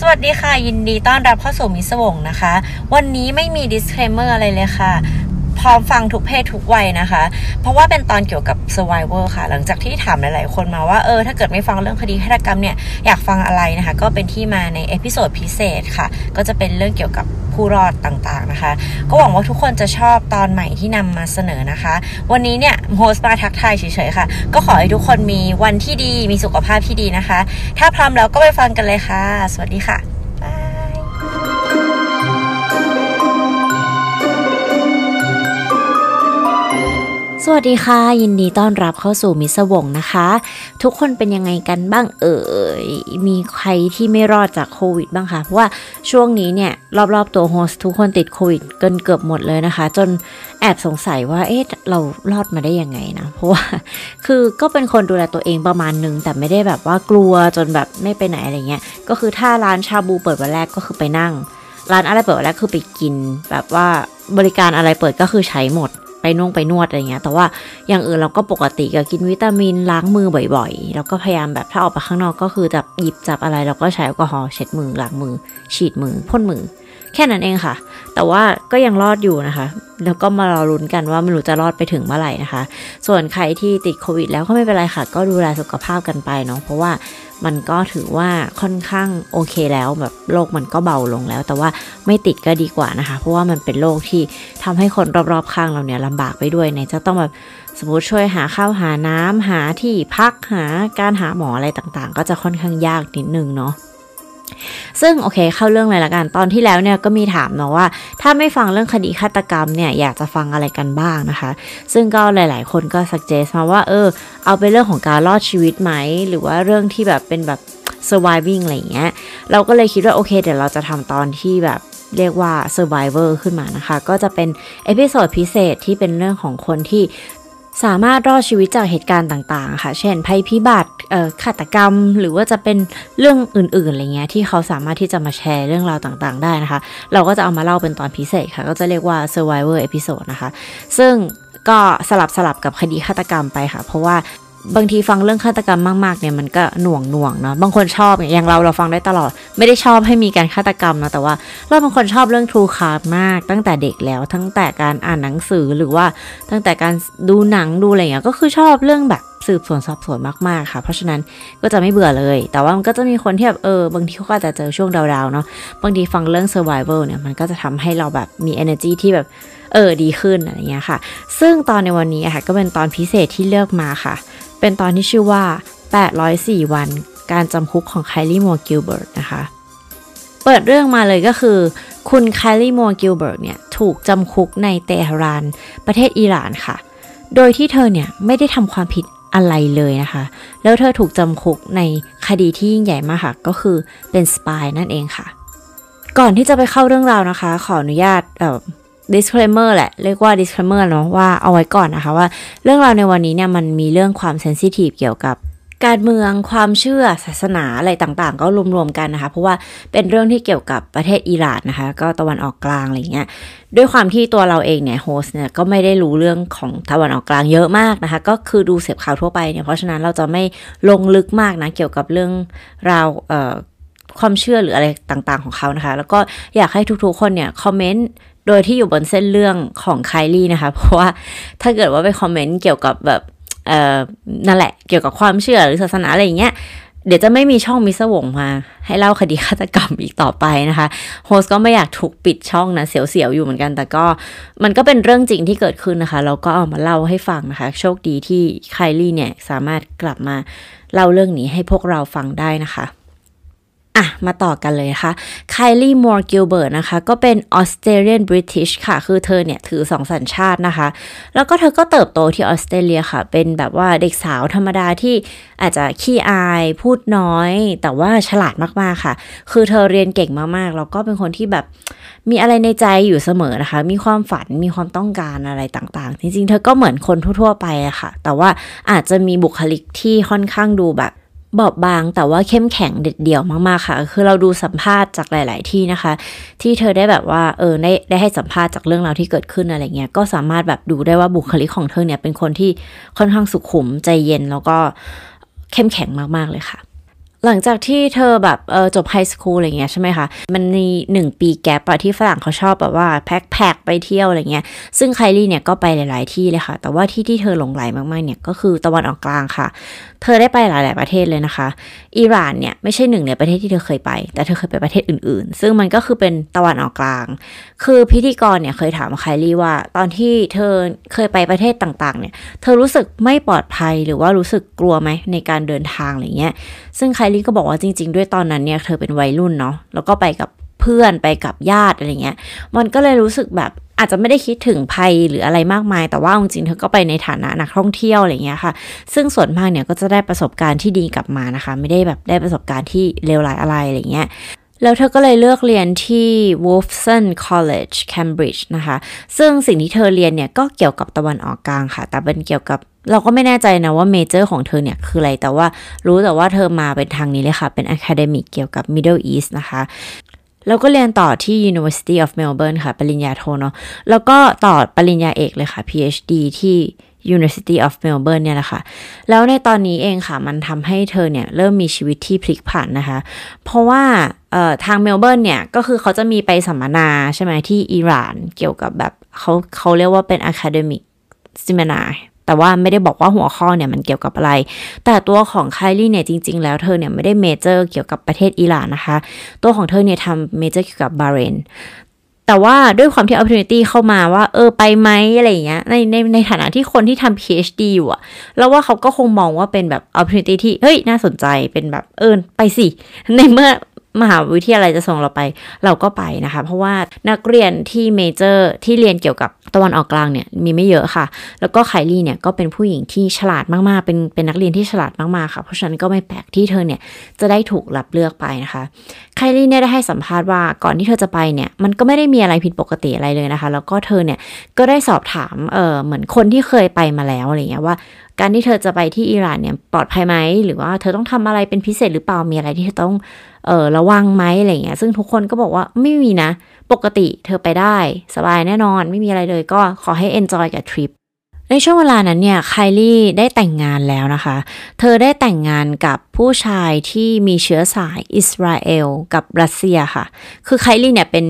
สวัสดีค่ะ ยินดีต้อนรับเข้าสู่มิสวงนะคะ วันนี้ไม่มี disclaimer อะไรเลยค่ะ พร้อมฟังทุกเพศทุกวัยนะคะ เพราะว่าเป็นตอนเกี่ยวกับ survivor ค่ะ หลังจากที่ถามหลาย ๆ คนมาว่าเออถ้าเกิดไม่ฟังเรื่องคดีฆาตกรรมเนี่ยอยากฟังอะไรนะคะ ก็เป็นที่มาใน episode พิเศษค่ะ ก็จะเป็นเรื่องเกี่ยวกับผู้รอดต่าง ๆ นะคะ ก็หวังว่าทุกคนจะชอบตอนใหม่ที่นำมาเสนอนะคะ วันนี้เนี่ย host มาทักทายเฉย ๆ ค่ะ ก็ขอให้ทุกคนมีวันที่ดีมีสุขภาพที่ดีนะคะ ถ้าพร้อมแล้วก็ไปฟังกันเลยค่ะ สวัสดีค่ะ สวัสดีค่ะ ยินดีต้อนรับเข้าสู่มิสวงนะคะ ทุกคนเป็นยังไงกันบ้างเอ่ยมีใครที่ไม่รอดจากโควิดบ้างคะเพราะว่าช่วงนี้เนี่ย รอบๆตัวโฮสทุกคนติดโควิดเกินเกือบหมดเลยนะคะ จนแอบสงสัยว่าเอ๊ะเรารอดมาได้ยังไงนะเพราะว่าคือก็เป็นคนดูแลตัวเองประมาณนึงแต่ไม่ได้แบบว่ากลัวจนแบบไม่ไปไหนอะไรเงี้ยก็คือถ้าร้านชาบูเปิดวันแรกก็คือไปนั่ง ร้านอะไรเปิดวันแรกคือไปกิน แบบว่าบริการอะไรเปิดก็คือใช้หมด ไปนุ่งไปนวดอะไรเงี้ย แต่ว่าอย่างอื่นเราก็ปกติก็กินวิตามินล้างมือบ่อยๆ แล้วก็พยายามแบบถ้าออกไปข้างนอกก็คือจับหยิบจับอะไรเราก็ใช้แอลกอฮอล์เช็ดมือล้างมือ ฉีดมือพ่นมือ แค่นั้นเองค่ะ แต่ว่าก็ยังรอดอยู่นะคะ แล้วก็มารอลุ้นกันว่าไม่รู้จะรอดไปถึงเมื่อไหร่นะคะ ส่วนใครที่ติดโควิดแล้วก็ไม่เป็นไรค่ะ ก็ดูแลสุขภาพกันไปเนาะ เพราะว่ามันก็ถือว่าค่อนข้างโอเคแล้วแบบโรคมันก็เบาลงแล้ว แต่ว่าไม่ติดก็ดีกว่านะคะ เพราะว่ามันเป็นโรคที่ทำให้คนรอบๆข้างเราเนี่ยลำบากไปด้วยเนี่ยจะต้องแบบสมมติช่วยหาข้าวหาน้ำหาที่พักหาการหาหมออะไรต่างๆ ก็จะค่อนข้างยากนิดนึงเนาะ ซึ่งโอเคเข้าเรื่องเลยละกัน ตอนที่แล้วเนี่ยก็มีถามเนาะว่า ถ้าไม่ฟังเรื่องคดีฆาตกรรมเนี่ยอยากจะฟังอะไรกันบ้างนะคะ ซึ่งก็หลาย ๆ คนก็ suggest มาว่าเออ เอาไปเรื่องของการรอดชีวิตไหม หรือว่าเรื่องที่แบบเป็นแบบ surviving อะไรอย่างเงี้ย เราก็เลยคิดว่าโอเค เดี๋ยวเราจะทำตอนที่แบบเรียกว่า survivor ขึ้นมานะคะ ก็จะเป็น episode พิเศษที่เป็นเรื่องของคนที่ สามารถรอดชีวิตจากเหตุการณ์ต่างๆ ค่ะ เช่นภัยพิบัติฆาตกรรม หรือว่าจะเป็นเรื่องอื่นๆ อะไรเงี้ยที่เขาสามารถที่จะมาแชร์เรื่องราวต่างๆ ได้นะคะ เราก็จะเอามาเล่าเป็นตอนพิเศษค่ะ ก็จะเรียกว่า survivor episode นะคะ ซึ่งก็สลับสลับกับคดีฆาตกรรมไปค่ะ เพราะว่า บางทีฟังเรื่องฆาตกรรมมากๆเนี่ยมันก็หน่วงหน่วงเนาะบางคนชอบอย่างเราเราฟังได้ตลอด ไม่ได้ชอบให้มีการฆาตกรรมนะแต่ว่าเราบางคนชอบเรื่องทรูคาร์มาก ตั้งแต่เด็กแล้วตั้งแต่การอ่านหนังสือหรือว่าตั้งแต่การดูหนังดูอะไรเงี้ยก็คือชอบเรื่องแบบ สืบสวนสอบสวนมากๆค่ะ เพราะฉะนั้นก็จะไม่เบื่อเลย แต่ว่ามันก็จะมีคนที่แบบเออบางทีเขาก็จะเจอช่วงดาวๆเนาะบางทีฟังเรื่อง survival เนี่ยมันก็จะทำให้เราแบบมี energy ที่แบบเออดีขึ้นอะไรเงี้ยค่ะ ซึ่งตอนในวันนี้ค่ะก็เป็นตอนพิเศษที่เลือกมาค่ะ เป็นตอนที่ชื่อว่า 804 วันการจำคุกของไคลี่มัวร์กิลเบิร์ตนะคะ เปิดเรื่องมาเลยก็คือ คุณไคลี่มัวร์กิลเบิร์ตเนี่ย ถูกจำคุกในเตหะรานประเทศอิหร่านค่ะ โดยที่เธอเนี่ย ไม่ได้ทำความผิด อะไรเลยนะคะ แล้วเธอถูกจำคุกในคดีที่ยิ่งใหญ่มากค่ะ ก็คือเป็นสปายนั่นเองค่ะ ก่อนที่จะไปเข้าเรื่องราวนะคะ ขออนุญาตเอ่อ disclaimer แหละ เรียกว่า disclaimer เนาะว่าเอาไว้ก่อนนะคะว่าเรื่องราวในวันนี้เนี่ยมันมีเรื่องความ sensitive เกี่ยวกับ การเมืองความเชื่อศาสนาอะไรต่างๆ ก็รวมๆกันนะคะ เพราะว่าเป็นเรื่องที่เกี่ยวกับประเทศอิหร่านนะคะ ก็ตะวันออกกลางอะไรเงี้ยด้วยความที่ตัวเราเองเนี่ยโฮสเนี่ยก็ไม่ได้รู้เรื่องของตะวันออกกลางเยอะมากนะคะ ก็คือดูเสพข่าวทั่วไปเนี่ยเพราะฉะนั้นเราจะไม่ลงลึกมากนะเกี่ยวกับเรื่องราวเอ่อความเชื่อหรืออะไรต่างๆของเขานะคะ แล้วก็อยากให้ทุกๆคนเนี่ยคอมเมนต์โดยที่อยู่บนเส้นเรื่องของไคลี่นะคะ เพราะว่าถ้าเกิดว่าไปคอมเมนต์เกี่ยวกับแบบ เอ่อนั่นแหละเกี่ยวกับความเชื่อหรือศาสนาอะไรอย่างเงี้ยเดี๋ยวจะไม่มีช่องมิสวงมา ให้เล่าคดีฆาตกรรมอีกต่อไปนะคะโฮสก็ไม่อยากถูกปิดช่องนะ เสียวๆอยู่เหมือนกัน แต่ก็มันก็เป็นเรื่องจริงที่เกิดขึ้นนะคะ เราก็เอามาเล่าให้ฟังนะคะ โชคดีที่ไคลี่เนี่ยสามารถกลับมาเล่าเรื่องนี้ให้พวกเราฟังได้นะคะ อะ มาต่อกันเลยนะคะไคลี่มัวร์กิลเบิร์ตนะคะ ก็เป็น Australian British ค่ะ คือเธอเนี่ย ถือสองสัญชาตินะคะ แล้วก็เธอก็เติบโตที่ออสเตรเลียค่ะ เป็นแบบว่าเด็กสาวธรรมดาที่อาจจะขี้อายพูดน้อย แต่ว่าฉลาดมากๆค่ะ คือเธอเรียนเก่งมากๆ แล้วก็เป็นคนที่แบบมีอะไรในใจอยู่เสมอนะคะ มีความฝันมีความต้องการอะไรต่างๆ จริงๆ เธอก็เหมือนคนทั่วๆไปอะค่ะ แต่ว่าอาจจะมีบุคลิกที่ค่อนข้างดูแบบ บอบบางแต่ว่าเข้มแข็งเด็ดเดี่ยวมากๆค่ะ คือเราดูสัมภาษณ์จากหลาย ๆ ที่นะคะ ที่เธอได้แบบว่าเออได้ได้ให้สัมภาษณ์จากเรื่องราวที่เกิดขึ้นอะไรเงี้ยก็สามารถแบบดูได้ว่าบุคลิกของเธอเนี่ยเป็นคนที่ค่อนข้างสุขุมใจเย็นแล้วก็เข้มแข็งมากๆเลยค่ะ หลังจากที่เธอแบบเออจบไฮสคูลอะไรเงี้ยใช่ไหมคะ มันมีหนึ่งปีแกปอะที่ฝรั่งเขาชอบแบบว่าแพ็คแพ็คไปเที่ยวอะไรเงี้ย ซึ่งไคลี่เนี่ยก็ไปหลาย ๆ ที่เลยค่ะ แต่ว่าที่ที่เธอหลงไหลมาก ๆ เนี่ยก็คือตะวันออกกลางค่ะ เธอได้ไปหลาย ๆ ประเทศเลยนะคะ อิหร่านเนี่ยไม่ใช่หนึ่งในประเทศที่เธอเคยไป แต่เธอเคยไปประเทศอื่น ๆ ซึ่งมันก็คือเป็นตะวันออกกลาง คือพิธีกรเนี่ยเคยถามไคลี่ว่า ตอนที่เธอเคยไปประเทศต่าง ๆ เนี่ย เธอรู้สึกไม่ปลอดภัยหรือว่ารู้สึกกลัวไหมในการเดินทางอะไรเงี้ย ซึ่งไคลก็บอกว่าจริง ๆ ด้วยตอนนั้นเนี่ยเธอเป็นวัยรุ่นเนาะแล้วก็ไปกับเพื่อนไปกับญาติอะไรเงี้ย มันก็เลยรู้สึกแบบอาจจะไม่ได้คิดถึงภัยหรืออะไรมากมาย แต่ว่าจริงๆเธอก็ไปในฐานะนักท่องเที่ยวอะไรเงี้ยค่ะ ซึ่งส่วนมากเนี่ยก็จะได้ประสบการณ์ที่ดีกลับมานะคะ ไม่ได้แบบได้ประสบการณ์ที่เลวร้ายอะไรอะไรเงี้ยแล้วเธอก็เลยเลือกเรียนที่ Wolfson College Cambridge นะคะ ซึ่งสิ่งที่เธอเรียนเนี่ยก็เกี่ยวกับตะวันออกกลางค่ะ แต่เป็นเกี่ยวกับ เราก็ไม่แน่ใจนะว่าเมเจอร์ของเธอเนี่ยคืออะไร แต่ว่ารู้แต่ว่าเธอมาเป็นทางนี้เลยค่ะ เป็น Academic เกี่ยวกับ Middle East นะคะแล้วก็เรียนต่อที่ University of Melbourne ค่ะ ปริญญาโทเนาะ แล้วก็ต่อปริญญาเอกเลยค่ะ PhD ที่ University of Melbourne เนี่ยแหละค่ะ แล้วในตอนนี้เองค่ะ มันทำให้เธอเนี่ยเริ่มมีชีวิตที่พลิกผันนะคะ เพราะว่าทางเมลเบิร์นเนี่ย ก็คือเขาจะมีไปสัมมนาใช่ไหมที่อิหร่านเกี่ยวกับแบบเขาเขาเรียกว่าเป็น academic seminar แต่ว่าไม่ได้บอกว่าหัวข้อเนี่ยมันเกี่ยวกับอะไร แต่ตัวของไคลี่เนี่ยจริง ๆ แล้วเธอเนี่ยไม่ได้ major เกี่ยวกับประเทศอิหร่านนะคะ ตัวของเธอเนี่ยทำ major เกี่ยวกับบาห์เรนแต่ว่าด้วยความที่ opportunity เข้ามาว่า เออไปไหมอะไรเงี้ยในในในฐานะที่คนที่ทำ PhD อยู่อะแล้วว่าเขาก็คงมองว่าเป็นแบบ opportunity ที่ เฮ้ย น่าสนใจเป็นแบบเออไปสิ ในเมื่อมหาวิทยาลัยจะส่งเราไป เราก็ไปนะคะ เพราะว่านักเรียนที่เมเจอร์ที่เรียนเกี่ยวกับ ตะวันออกกลางเนี่ยมีไม่เยอะค่ะ แล้วก็ไคลี่เนี่ยก็เป็นผู้หญิงที่ฉลาดมากๆ เป็นเป็นนักเรียนที่ฉลาดมากๆค่ะ เพราะฉะนั้นก็ไม่แปลกที่เธอเนี่ยจะได้ถูกรับเลือกไปนะคะ ไคลี่เนี่ยได้ให้สัมภาษณ์ว่าก่อนที่เธอจะไปเนี่ยมันก็ไม่ได้มีอะไรผิดปกติอะไรเลยนะคะ แล้วก็เธอเนี่ยก็ได้สอบถามเออเหมือนคนที่เคยไปมาแล้วอะไรเงี้ยว่า การที่เธอจะไปที่อิหร่านเนี่ยปลอดภัยไหมหรือว่าเธอต้องทำอะไรเป็นพิเศษหรือเปล่ามีอะไรที่เธอต้องเออระวังไหมอะไรเงี้ยซึ่งทุกคนก็บอกว่าไม่มีนะ ปกติเธอไปได้สบายแน่นอนไม่มีอะไรเลยก็ขอให้ enjoy กับทริปในช่วงเวลานั้นเนี่ยไคลี่ได้แต่งงานแล้วนะคะ เธอได้แต่งงานกับผู้ชายที่มีเชื้อสายอิสราเอลกับรัสเซียค่ะ คือไคลี่เนี่ยเป็น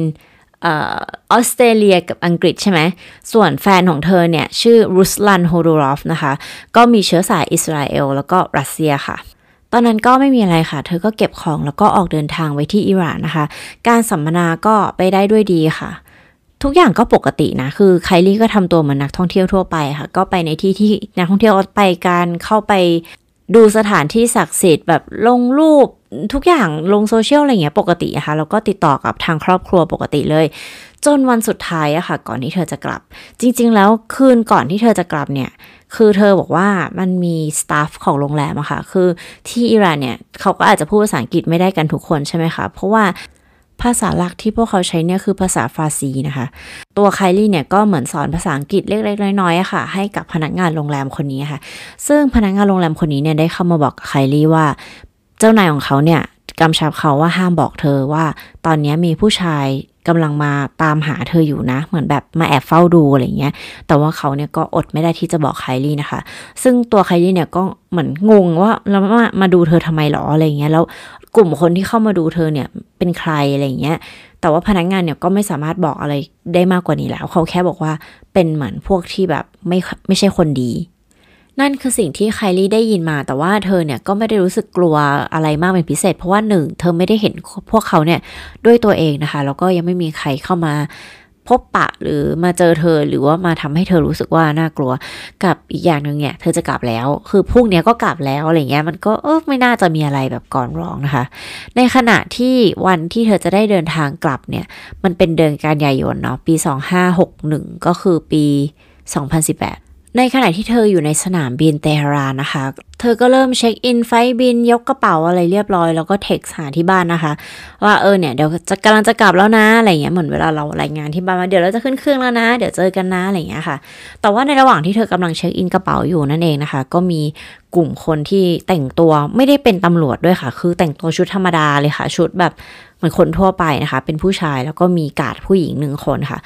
ออสเตรเลียกับอังกฤษใช่ไหม ส่วนแฟนของเธอเนี่ย ชื่อรุสลันโฮดูรอฟนะคะ ก็มีเชื้อสายอิสราเอลแล้วก็รัสเซียค่ะ ตอนนั้นก็ไม่มีอะไรค่ะ เธอก็เก็บของแล้วก็ออกเดินทางไว้ที่อิหร่านนะคะ การสัมมนาก็ไปได้ด้วยดีค่ะ ทุกอย่างก็ปกตินะ คือไคลี่ก็ทำตัวเหมือนนักท่องเที่ยวทั่วไปค่ะ ก็ไปในที่ที่นักท่องเที่ยวไปการเข้าไปดูสถานที่ศักดิ์สิทธิ์แบบลงรูป ทุกอย่างลงโซเชียลอะไรเงี้ยปกติอะค่ะแล้วก็ติดต่อกับทางครอบครัวปกติเลย จนวันสุดท้ายอะค่ะ ก่อนที่เธอจะกลับ จริง ๆ แล้วคืนก่อนที่เธอจะกลับเนี่ย คือเธอบอกว่ามันมีสตาฟของโรงแรมอะค่ะ คือที่อิหร่านเนี่ยเขาก็อาจจะพูดภาษาอังกฤษไม่ได้กันทุกคนใช่ไหมคะ เพราะว่าภาษาหลักที่พวกเขาใช้เนี่ยคือภาษาฟาซีนะคะ ตัวไคลี่เนี่ยก็เหมือนสอนภาษาอังกฤษเล็กๆน้อยๆค่ะ ให้กับพนักงานโรงแรมคนนี้ค่ะ ซึ่งพนักงานโรงแรมคนนี้เนี่ยได้เข้ามาบอกไคลี่ว่า จ้านายของเขาเนี่ยกำชับเขาว่าห้ามบอกเธอว่า ตอนนี้มีผู้ชายกำลังมาตามหาเธออยู่นะ เหมือนแบบมาแอบเฝ้าดูอะไรเงี้ย แต่ว่าเขาเนี่ยก็อดไม่ได้ที่จะบอกไคลี่นะคะ ซึ่งตัวไคลี่เนี่ยก็เหมือนงงว่าแล้วมามาดูเธอทำไมหรออะไรเงี้ย แล้วกลุ่มคนที่เข้ามาดูเธอเนี่ยเป็นใครอะไรเงี้ย แต่ว่าพนักงงานเนี่ยก็ไม่สามารถบอกอะไรได้มากกว่านี้แล้ว เขาแค่บอกว่าเป็นเหมือนพวกที่แบบไม่ไม่ใช่คนดี นั่นคือสิ่งที่ไคลี่ได้ยินมา แต่ว่าเธอเนี่ยก็ไม่ได้รู้สึกกลัวอะไรมากเป็นพิเศษ เพราะว่าหนึ่งเธอไม่ได้เห็นพวกเขาเนี่ยด้วยตัวเองนะคะ แล้วก็ยังไม่มีใครเข้ามาพบปะหรือมาเจอเธอหรือว่ามาทำให้เธอรู้สึกว่าน่ากลัว กับอีกอย่างหนึ่งเนี่ย เธอจะกลับแล้ว คือพวกเนี้ก็กลับแล้วอะไรเงี้ยมันก็เออไม่น่าจะมีอะไรแบบก่อนร้องนะคะ ในขณะที่วันที่เธอจะได้เดินทางกลับเนี่ย มันเป็นเดือนกันยายนเนาะปี 2561 ก็คือปี 2018 ในขณะที่เธออยู่ในสนามบินเตหะรานนะคะ เธอก็เริ่มเช็คอินไฟบินยกกระเป๋าอะไรเรียบร้อย แล้วก็เท็กหาที่บ้านนะคะ ว่าเออเนี่ยเดี๋ยวจะกำลังจะกลับแล้วนะอะไรเงี้ยเหมือนเวลาเรารายงานที่บ้านว่าเดี๋ยวเราจะขึ้นเครื่องแล้วนะ เดี๋ยวเจอกันนะอะไรเงี้ยค่ะ แต่ว่าในระหว่างที่เธอกำลังเช็คอินกระเป๋าอยู่นั่นเองนะคะ ก็มีกลุ่มคนที่แต่งตัวไม่ได้เป็นตำรวจด้วยค่ะ คือแต่งตัวชุดธรรมดาเลยค่ะ ชุดแบบเหมือนคนทั่วไปนะคะ เป็นผู้ชายแล้วก็มีกาดผู้หญิงหนึ่งคนค่ะ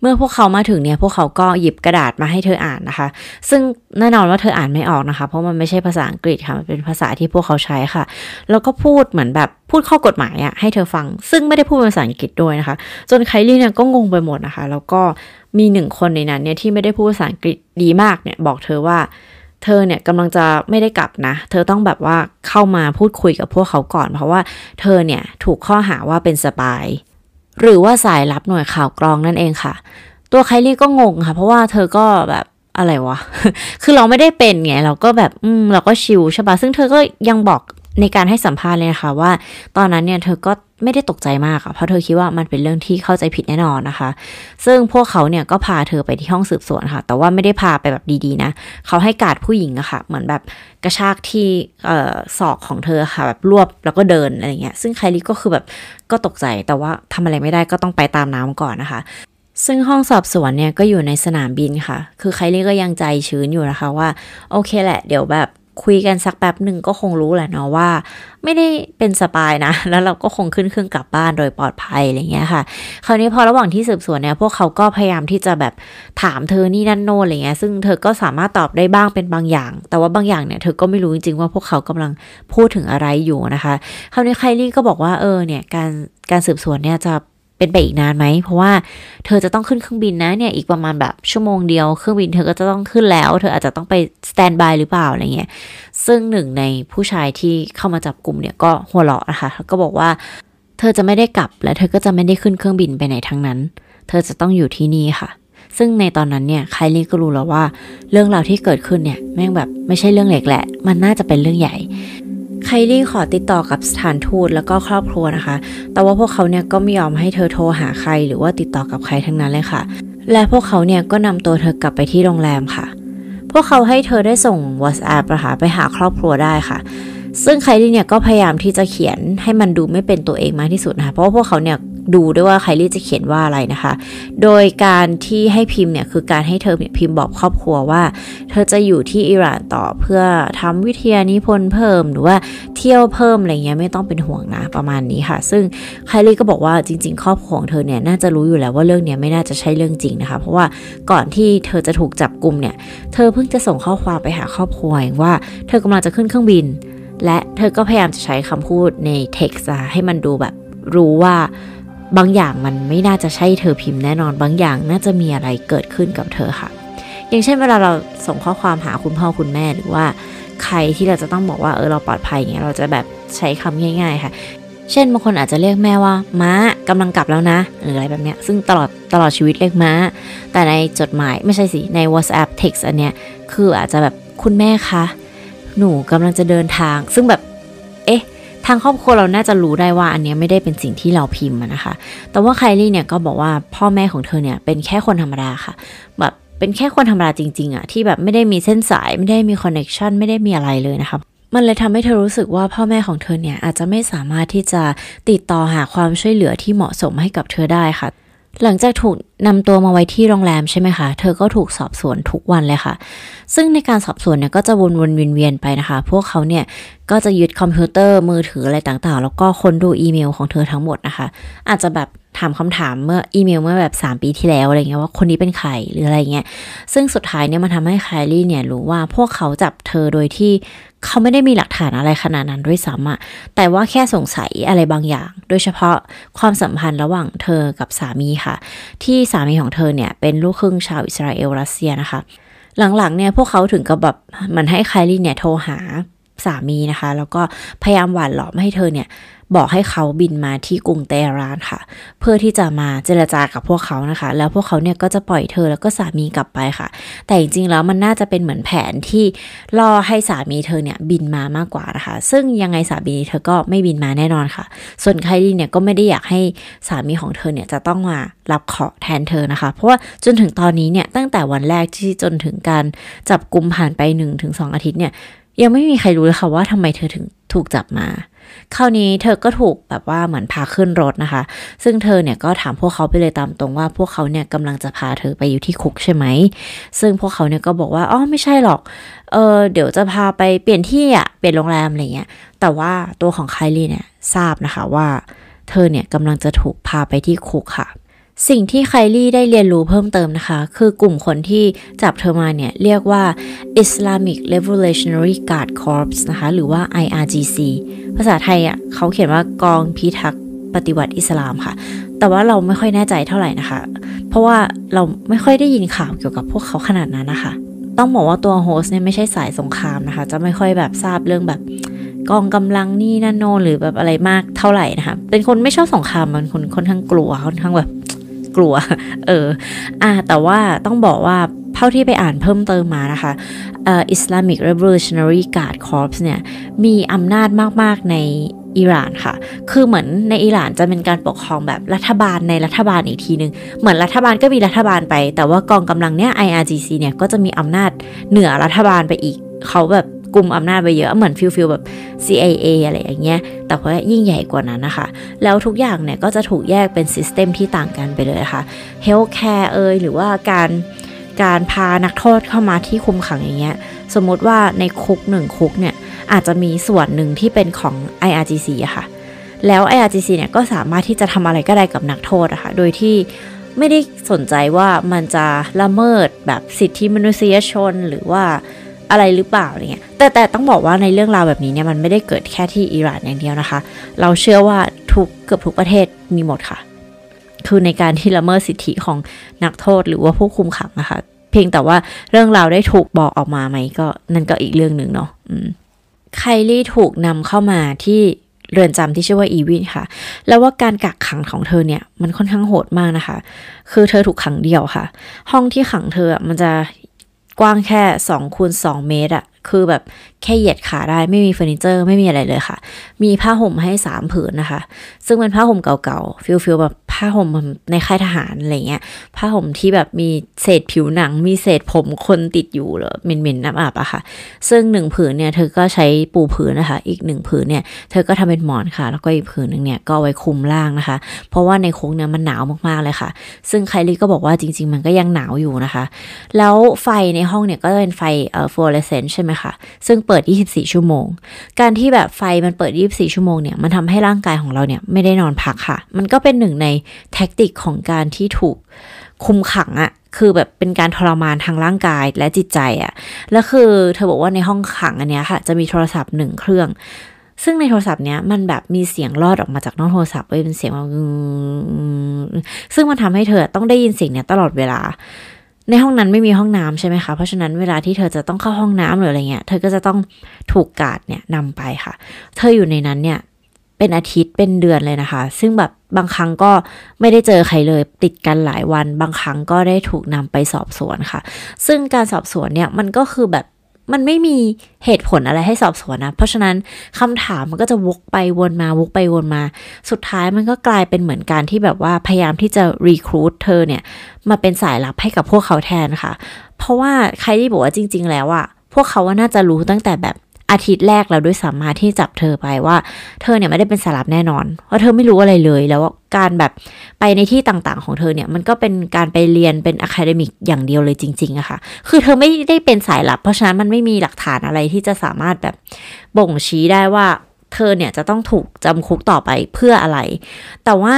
เมื่อพวกเขามาถึงเนี่ยพวกเขาก็หยิบกระดาษมาให้เธออ่านนะคะ ซึ่งแน่นอนว่าเธออ่านไม่ออกนะคะ เพราะมันไม่ใช่ภาษาอังกฤษค่ะมันเป็นภาษาที่พวกเขาใช้ค่ะ แล้วก็พูดเหมือนแบบพูดข้อกฎหมายอะให้เธอฟัง ซึ่งไม่ได้พูดภาษาอังกฤษด้วยนะคะ จนไคลี่เนี่ยก็งงไปหมดนะคะ แล้วก็มีหนึ่งคนในนั้นเนี่ยที่ไม่ได้พูดภาษาอังกฤษดีมากเนี่ยบอกเธอว่าเธอเนี่ยกำลังจะไม่ได้กลับนะ เธอต้องแบบว่าเข้ามาพูดคุยกับพวกเขาก่อน เพราะว่าเธอเนี่ยถูกข้อหาว่าเป็นสปาย หรือว่าสายลับหน่วยข่าวกรองนั่นเองค่ะ ตัวไคลี่ก็งงค่ะ เพราะว่าเธอก็แบบอะไรวะ คือเราไม่ได้เป็นไง เราก็แบบ อืม เราก็ชิวใช่ปะซึ่งเธอก็ยังบอก ในการให้สัมภาษณ์เลยนะคะว่า ตอนนั้นเนี่ยเธอก็ไม่ได้ตกใจมากอะเพราะเธอคิดว่ามันเป็นเรื่องที่เข้าใจผิดแน่นอนนะคะ ซึ่งพวกเขาเนี่ยก็พาเธอไปที่ห้องสืบสวนค่ะ แต่ว่าไม่ได้พาไปแบบดีๆนะ เขาให้การดผู้หญิงอะค่ะ เหมือนแบบกระชากที่เอ่อศอกของเธอค่ะแบบรวบแล้วก็เดินอะไรเงี้ย ซึ่งไคลี่ก็คือแบบก็ตกใจแต่ว่าทำอะไรไม่ได้ก็ต้องไปตามน้ำก่อนนะคะซึ่งห้องสอบสวนเนี่ยก็อยู่ในสนามบินค่ะ คือไคลี่ก็ยังใจชื้นอยู่นะคะว่า โอเคแหละ เดี๋ยวแบบ คุยกันสักแป๊บหนึ่งก็คงรู้แหละเนาะว่า ไม่ได้เป็นสปายนะ แล้วเราก็คงขึ้นเครื่องกลับบ้านโดยปลอดภัยอะไรเงี้ยค่ะ คราวนี้พอระหว่างที่สืบสวนเนี่ยพวกเขาก็พยายามที่จะแบบถามเธอนี่นั่นโน่อะไรเงี้ยซึ่งเธอก็สามารถตอบได้บ้างเป็นบางอย่าง แต่ว่าบางอย่างเนี่ยเธอก็ไม่รู้จริงๆว่าพวกเขากำลังพูดถึงอะไรอยู่นะคะ คราวนี้ไคลี่ก็บอกว่าเออเนี่ยการการสืบสวนเนี่ยจะ เป็นไปอีกนานไหม เพราะว่าเธอจะต้องขึ้นเครื่องบินนะเนี่ยอีกประมาณแบบชั่วโมงเดียวเครื่องบินเธอก็จะต้องขึ้นแล้ว เธออาจจะต้องไปสแตนบายหรือเปล่าอะไรเงี้ยซึ่งหนึ่งในผู้ชายที่เข้ามาจับกลุ่มเนี่ยก็หัวเราะนะคะก็บอกว่า เธอจะไม่ได้กลับและเธอก็จะไม่ได้ขึ้นเครื่องบินไปไหนทั้งนั้น เธอจะต้องอยู่ที่นี่ค่ะ ซึ่งในตอนนั้นเนี่ยไคลี่ก็รู้แล้วว่า เรื่องราวที่เกิดขึ้นเนี่ยแม่งแบบไม่ใช่เรื่องเล็กแหละ มันน่าจะเป็นเรื่องใหญ่ ไคลี่ขอติดต่อกับสถานทูตแล้วก็ครอบครัวนะคะ แต่ว่าพวกเขาเนี่ยก็ไม่ยอมให้เธอโทรหาใครหรือว่าติดต่อกับใครทั้งนั้นเลยค่ะ และพวกเขาเนี่ยก็นำตัวเธอกลับไปที่โรงแรมค่ะ พวกเขาให้เธอได้ส่ง WhatsApp ประหาไปหาครอบครัวได้ค่ะ ซึ่งไคลี่เนี่ยก็พยายามที่จะเขียนให้มันดูไม่เป็นตัวเองมากที่สุดนะคะเพราะว่าพวกเขาเนี่ย ดูด้วยว่าไคลี่จะเขียนว่าอะไรนะคะ โดยการที่ให้พิมพ์เนี่ยคือการให้เธอพิมพ์บอกครอบครัวว่า เธอจะอยู่ที่อิหร่านต่อเพื่อทำวิทยานิพนธ์เพิ่มหรือว่าเที่ยวเพิ่มอะไรเงี้ยไม่ต้องเป็นห่วงนะประมาณนี้ค่ะ ซึ่งไคลี่ก็บอกว่าจริง ๆ ครอบครัวของเธอเนี่ยน่าจะรู้อยู่แล้วว่าเรื่องเนี้ยไม่น่าจะใช่เรื่องจริงนะคะ เพราะว่าก่อนที่เธอจะถูกจับกลุ่มเนี่ยเธอเพิ่งจะส่งข้อความไปหาครอบครัวว่า เธอกำลังจะขึ้นเครื่องบินและเธอก็พยายามจะใช้คำพูดในเท็กซ์ให้มันดูแบบรู้ว่า บางอย่างมันไม่น่าจะใช่เธอพิมพ์แน่นอน บางอย่างน่าจะมีอะไรเกิดขึ้นกับเธอค่ะ อย่างเช่นเวลาเราส่งข้อความหาคุณพ่อคุณแม่หรือว่าใครที่เราจะต้องบอกว่าเออเราปลอดภัยอย่างเงี้ยเราจะแบบใช้คำง่าย ๆ ค่ะ เช่นบางคนอาจจะเรียกแม่ว่า ม้ากำลังกลับแล้วนะหรืออะไรแบบเนี้ยซึ่งตลอดตลอดชีวิตเรียกม้า แต่ในจดหมายไม่ใช่สิใน WhatsApp text อันเนี้ยคืออาจจะแบบคุณแม่คะหนูกำลังจะเดินทาง ซึ่งแบบ ทางครอบครัวเราน่าจะรู้ได้ว่าอันนี้ไม่ได้เป็นสิ่งที่เราพิมพ์นะคะ แต่ว่าไคลี่เนี่ยก็บอกว่าพ่อแม่ของเธอเนี่ยเป็นแค่คนธรรมดาค่ะ แบบเป็นแค่คนธรรมดาจริง ๆอะที่แบบไม่ได้มีเส้นสายไม่ได้มี connection ไม่ได้มีอะไรเลยนะคะมันเลยทำให้เธอรู้สึกว่าพ่อแม่ของเธอเนี่ยอาจจะไม่สามารถที่จะติดต่อหาความช่วยเหลือที่เหมาะสมให้กับเธอได้ค่ะ หลังจากถูกนำตัวมาไว้ที่โรงแรมใช่ไหมคะ เธอก็ถูกสอบสวนทุกวันเลยค่ะ ซึ่งในการสอบสวนเนี่ยก็จะวนวนเวียนๆไปนะคะ พวกเขาเนี่ยก็จะยึดคอมพิวเตอร์มือถืออะไรต่างๆ แล้วก็ค้นดูอีเมลของเธอทั้งหมดนะคะ อาจจะแบบถามคำถามเมื่ออีเมลเมื่อแบบ 3 ปีที่แล้วอะไรเงี้ยว่าคนนี้เป็นใครหรืออะไรเงี้ย ซึ่งสุดท้ายเนี่ยมันทำให้ไคลี่เนี่ยรู้ว่าพวกเขาจับเธอโดยที่ เขาไม่ได้มีหลักฐานอะไรขนาดนั้นด้วยซ้ำอะแต่ว่าแค่สงสัยอะไรบางอย่าง โดยเฉพาะความสัมพันธ์ระหว่างเธอกับสามีค่ะ ที่สามีของเธอเนี่ยเป็นลูกครึ่งชาวอิสราเอลรัสเซียนะคะ หลังๆเนี่ยพวกเขาถึงกับแบบมันให้ไคลี่เนี่ยโทรหาสามีนะคะ แล้วก็พยายามหวานหลอมให้เธอเนี่ย บอกให้เขาบินมาที่กรุงเตหรานค่ะ เพื่อที่จะมาเจรจากับพวกเขานะคะ แล้วพวกเขาเนี่ยก็จะปล่อยเธอแล้วก็สามีกลับไปค่ะ แต่จริงๆแล้วมันน่าจะเป็นเหมือนแผนที่ล่อให้สามีเธอเนี่ยบินมามากกว่านะคะ ซึ่งยังไงสามีเธอก็ไม่บินมาแน่นอนค่ะ ส่วนไคลี่เนี่ยก็ไม่ได้อยากให้สามีของเธอเนี่ยจะต้องมารับเคาะแทนเธอนะคะ เพราะว่าจนถึงตอนนี้เนี่ยตั้งแต่วันแรกที่จนถึงการจับกลุ่มผ่านไป 1-2 อาทิตย์เนี่ยยังไม่มีใครรู้เลยค่ะว่าทำไมเธอถึงถูกจับมา คราวนี้เธอก็ถูกแบบว่าเหมือนพาขึ้นรถนะคะ ซึ่งเธอเนี่ยก็ถามพวกเขาไปเลยตามตรงว่าพวกเขาเนี่ยกำลังจะพาเธอไปอยู่ที่คุกใช่ไหม ซึ่งพวกเขาเนี่ยก็บอกว่าอ๋อไม่ใช่หรอก เออเดี๋ยวจะพาไปเปลี่ยนที่อะเปลี่ยนโรงแรมอะไรเงี้ย แต่ว่าตัวของไคลี่เนี่ยทราบนะคะว่า เธอเนี่ยกำลังจะถูกพาไปที่คุกค่ะ สิ่งที่ไคลี่ได้เรียนรู้เพิ่มเติมนะคะ คือกลุ่มคนที่จับเธอมาเนี่ย เรียกว่า Islamic Revolutionary Guard Corps นะคะ หรือว่า IRGC ภาษาไทยอะเขาเขียนว่ากองพิทักษ์ปฏิวัติอิสลามค่ะ แต่ว่าเราไม่ค่อยแน่ใจเท่าไหร่นะคะ เพราะว่าเราไม่ค่อยได้ยินข่าวเกี่ยวกับพวกเขาขนาดนั้นนะคะ ต้องบอกว่าตัวโฮสเนี่ยไม่ใช่สายสงครามนะคะ จะไม่ค่อยแบบทราบเรื่องแบบกองกำลังนี่นั่นโนหรือแบบอะไรมากเท่าไหร่นะคะ เป็นคนไม่ชอบสงครามเป็นคนค่อนข้างกลัวค่อนข้างแบบ กลัว เอออ่าแต่ว่าต้องบอกว่าเท่าที่ไปอ่านเพิ่มเติมมานะคะเอ่อ Islamic Revolutionary Guard Corps เนี่ย มีอำนาจมาก ๆ ในอิหร่านค่ะ คือเหมือนในอิหร่านจะเป็นการปกครองแบบรัฐบาลในรัฐบาลอีกทีนึงเหมือนรัฐบาลก็มีรัฐบาลไป แต่ว่ากองกำลังเนี้ย IRGC เนี่ยก็จะมีอำนาจเหนือรัฐบาลไปอีก เขาแบบ กลุ่มอำนาจไปเยอะเหมือน feel feel แบบ CIA อะไรอย่างเงี้ย แต่ว่ายิ่งใหญ่กว่านั้นนะคะ แล้วทุกอย่างเนี่ยก็จะถูกแยกเป็นซิสเต็มที่ต่างกันไปเลยค่ะ Healthcare เอยหรือว่าการการพานักโทษเข้ามาที่คุมขังอย่างเงี้ย สมมติว่าในคุกหนึ่งคุกเนี่ย อาจจะมีส่วนหนึ่งที่เป็นของ IRGC อะค่ะ แล้ว IRGC เนี่ยก็สามารถที่จะทำอะไรก็ได้กับนักโทษอะค่ะ โดยที่ไม่ได้สนใจว่ามันจะละเมิดแบบสิทธิมนุษยชนหรือว่า อะไรหรือเปล่าอะไรเงี้ยแต่แต่ต้องบอกว่าในเรื่องราวแบบนี้เนี่ยมันไม่ได้เกิดแค่ที่อิหร่านอย่างเดียวนะคะ เราเชื่อว่าทุกเกือบทุกประเทศมีหมดค่ะ คือในการที่ละเมิดสิทธิของนักโทษหรือว่าผู้คุมขังนะคะ เพียงแต่ว่าเรื่องราวได้ถูกบอกออกมาไหมก็นั่นก็อีกเรื่องหนึ่งเนาะไคลี่ถูกนำเข้ามาที่เรือนจำที่ชื่อว่าอีวินค่ะ แล้วว่าการกักขังของเธอเนี่ยมันค่อนข้างโหดมากนะคะ คือเธอถูกขังเดียวค่ะ ห้องที่ขังเธอมันจะ กว้างแค่2คูณ2เมตรอะคือแบบแค่เหยียดขาได้ไม่มีเฟอร์นิเจอร์ไม่มีอะไรเลยค่ะ มีผ้าห่มให้สามผืนนะคะ ซึ่งเป็นผ้าห่มเก่าๆ feel feel แบบ ผ้าห่มในค่ายทหารอะไรเงี้ย ผ้าห่มที่แบบมีเศษผิวหนัง มีเศษผมคนติดอยู่หรอเหม็นๆน้ำอาบอะค่ะ ซึ่งหนึ่งผืนเนี่ยเธอก็ใช้ปูผืนนะคะ อีกหนึ่งผืนเนี่ยเธอก็ทำเป็นหมอนค่ะ แล้วก็อีกผืนหนึ่งเนี่ยก็ไว้คลุมร่างนะคะ เพราะว่าในโคุกเนี่ยมันหนาวมากๆเลยค่ะ ซึ่งไคลี่ก็บอกว่าจริง ๆ มันก็ยังหนาวอยู่นะคะ แล้วไฟในห้องเนี่ยก็เป็นไฟเอ่อฟลูออเรสเซนต์ใช่ไหมคะ ซึ่งเปิด 24 ชั่วโมง การที่แบบไฟมันเปิด 24 ชั่วโมงเนี่ยมันทำให้ร่างกายของเราเนี่ยไม่ได้นอนพักค่ะ มันก็เป็นหนึ่งในแท็กติกของการที่ถูกคุมขังอะคือแบบเป็นการทรมานทางร่างกายและจิตใจอะแล้วคือเธอบอกว่าในห้องขังอันเนี้ยค่ะ จะมีโทรศัพท์หนึ่งเครื่อง ซึ่งในโทรศัพท์เนี้ยมันแบบมีเสียงรอดออกมาจากนอกโทรศัพท์เว้ยเป็นเสียงแบบซึ่งมันทำให้เธอต้องได้ยินเสียงเนี้ยตลอดเวลา ในห้องนั้นไม่มีห้องน้ำใช่ไหมคะ เพราะฉะนั้นเวลาที่เธอจะต้องเข้าห้องน้ำหรืออะไรเงี้ย เธอก็จะต้องถูกกาดเนี่ยนำไปค่ะ เธออยู่ในนั้นเนี่ยเป็นอาทิตย์เป็นเดือนเลยนะคะ ซึ่งแบบ บางครั้งก็ไม่ได้เจอใครเลยติดกันหลายวัน บางครั้งก็ได้ถูกนำไปสอบสวนค่ะ ซึ่งการสอบสวนเนี่ยมันก็คือแบบมันไม่มีเหตุผลอะไรให้สอบสวนนะ เพราะฉะนั้นคำถามมันก็จะวกไปวนมาวกไปวนมา สุดท้ายมันก็กลายเป็นเหมือนการที่แบบว่าพยายามที่จะ recruit เธอเนี่ย มาเป็นสายลับให้กับพวกเขาแทนค่ะ เพราะว่าไคลี่บอกว่าจริง ๆ แล้วอะพวกเขาว่าน่าจะรู้ตั้งแต่แบบ อาทิตย์แรกแล้วด้วยสามารถที่จับเธอไปว่า เธอเนี่ยไม่ได้เป็นสายลับแน่นอน เพราะเธอไม่รู้อะไรเลยแล้วการแบบไปในที่ต่างๆของเธอเนี่ยมันก็เป็นการไปเรียนเป็น academic อย่างเดียวเลยจริงๆอะค่ะ คือเธอไม่ได้เป็นสายลับ เพราะฉะนั้นมันไม่มีหลักฐานอะไรที่จะสามารถแบบบ่งชี้ได้ว่าเธอเนี่ยจะต้องถูกจำคุกต่อไปเพื่ออะไร แต่ว่า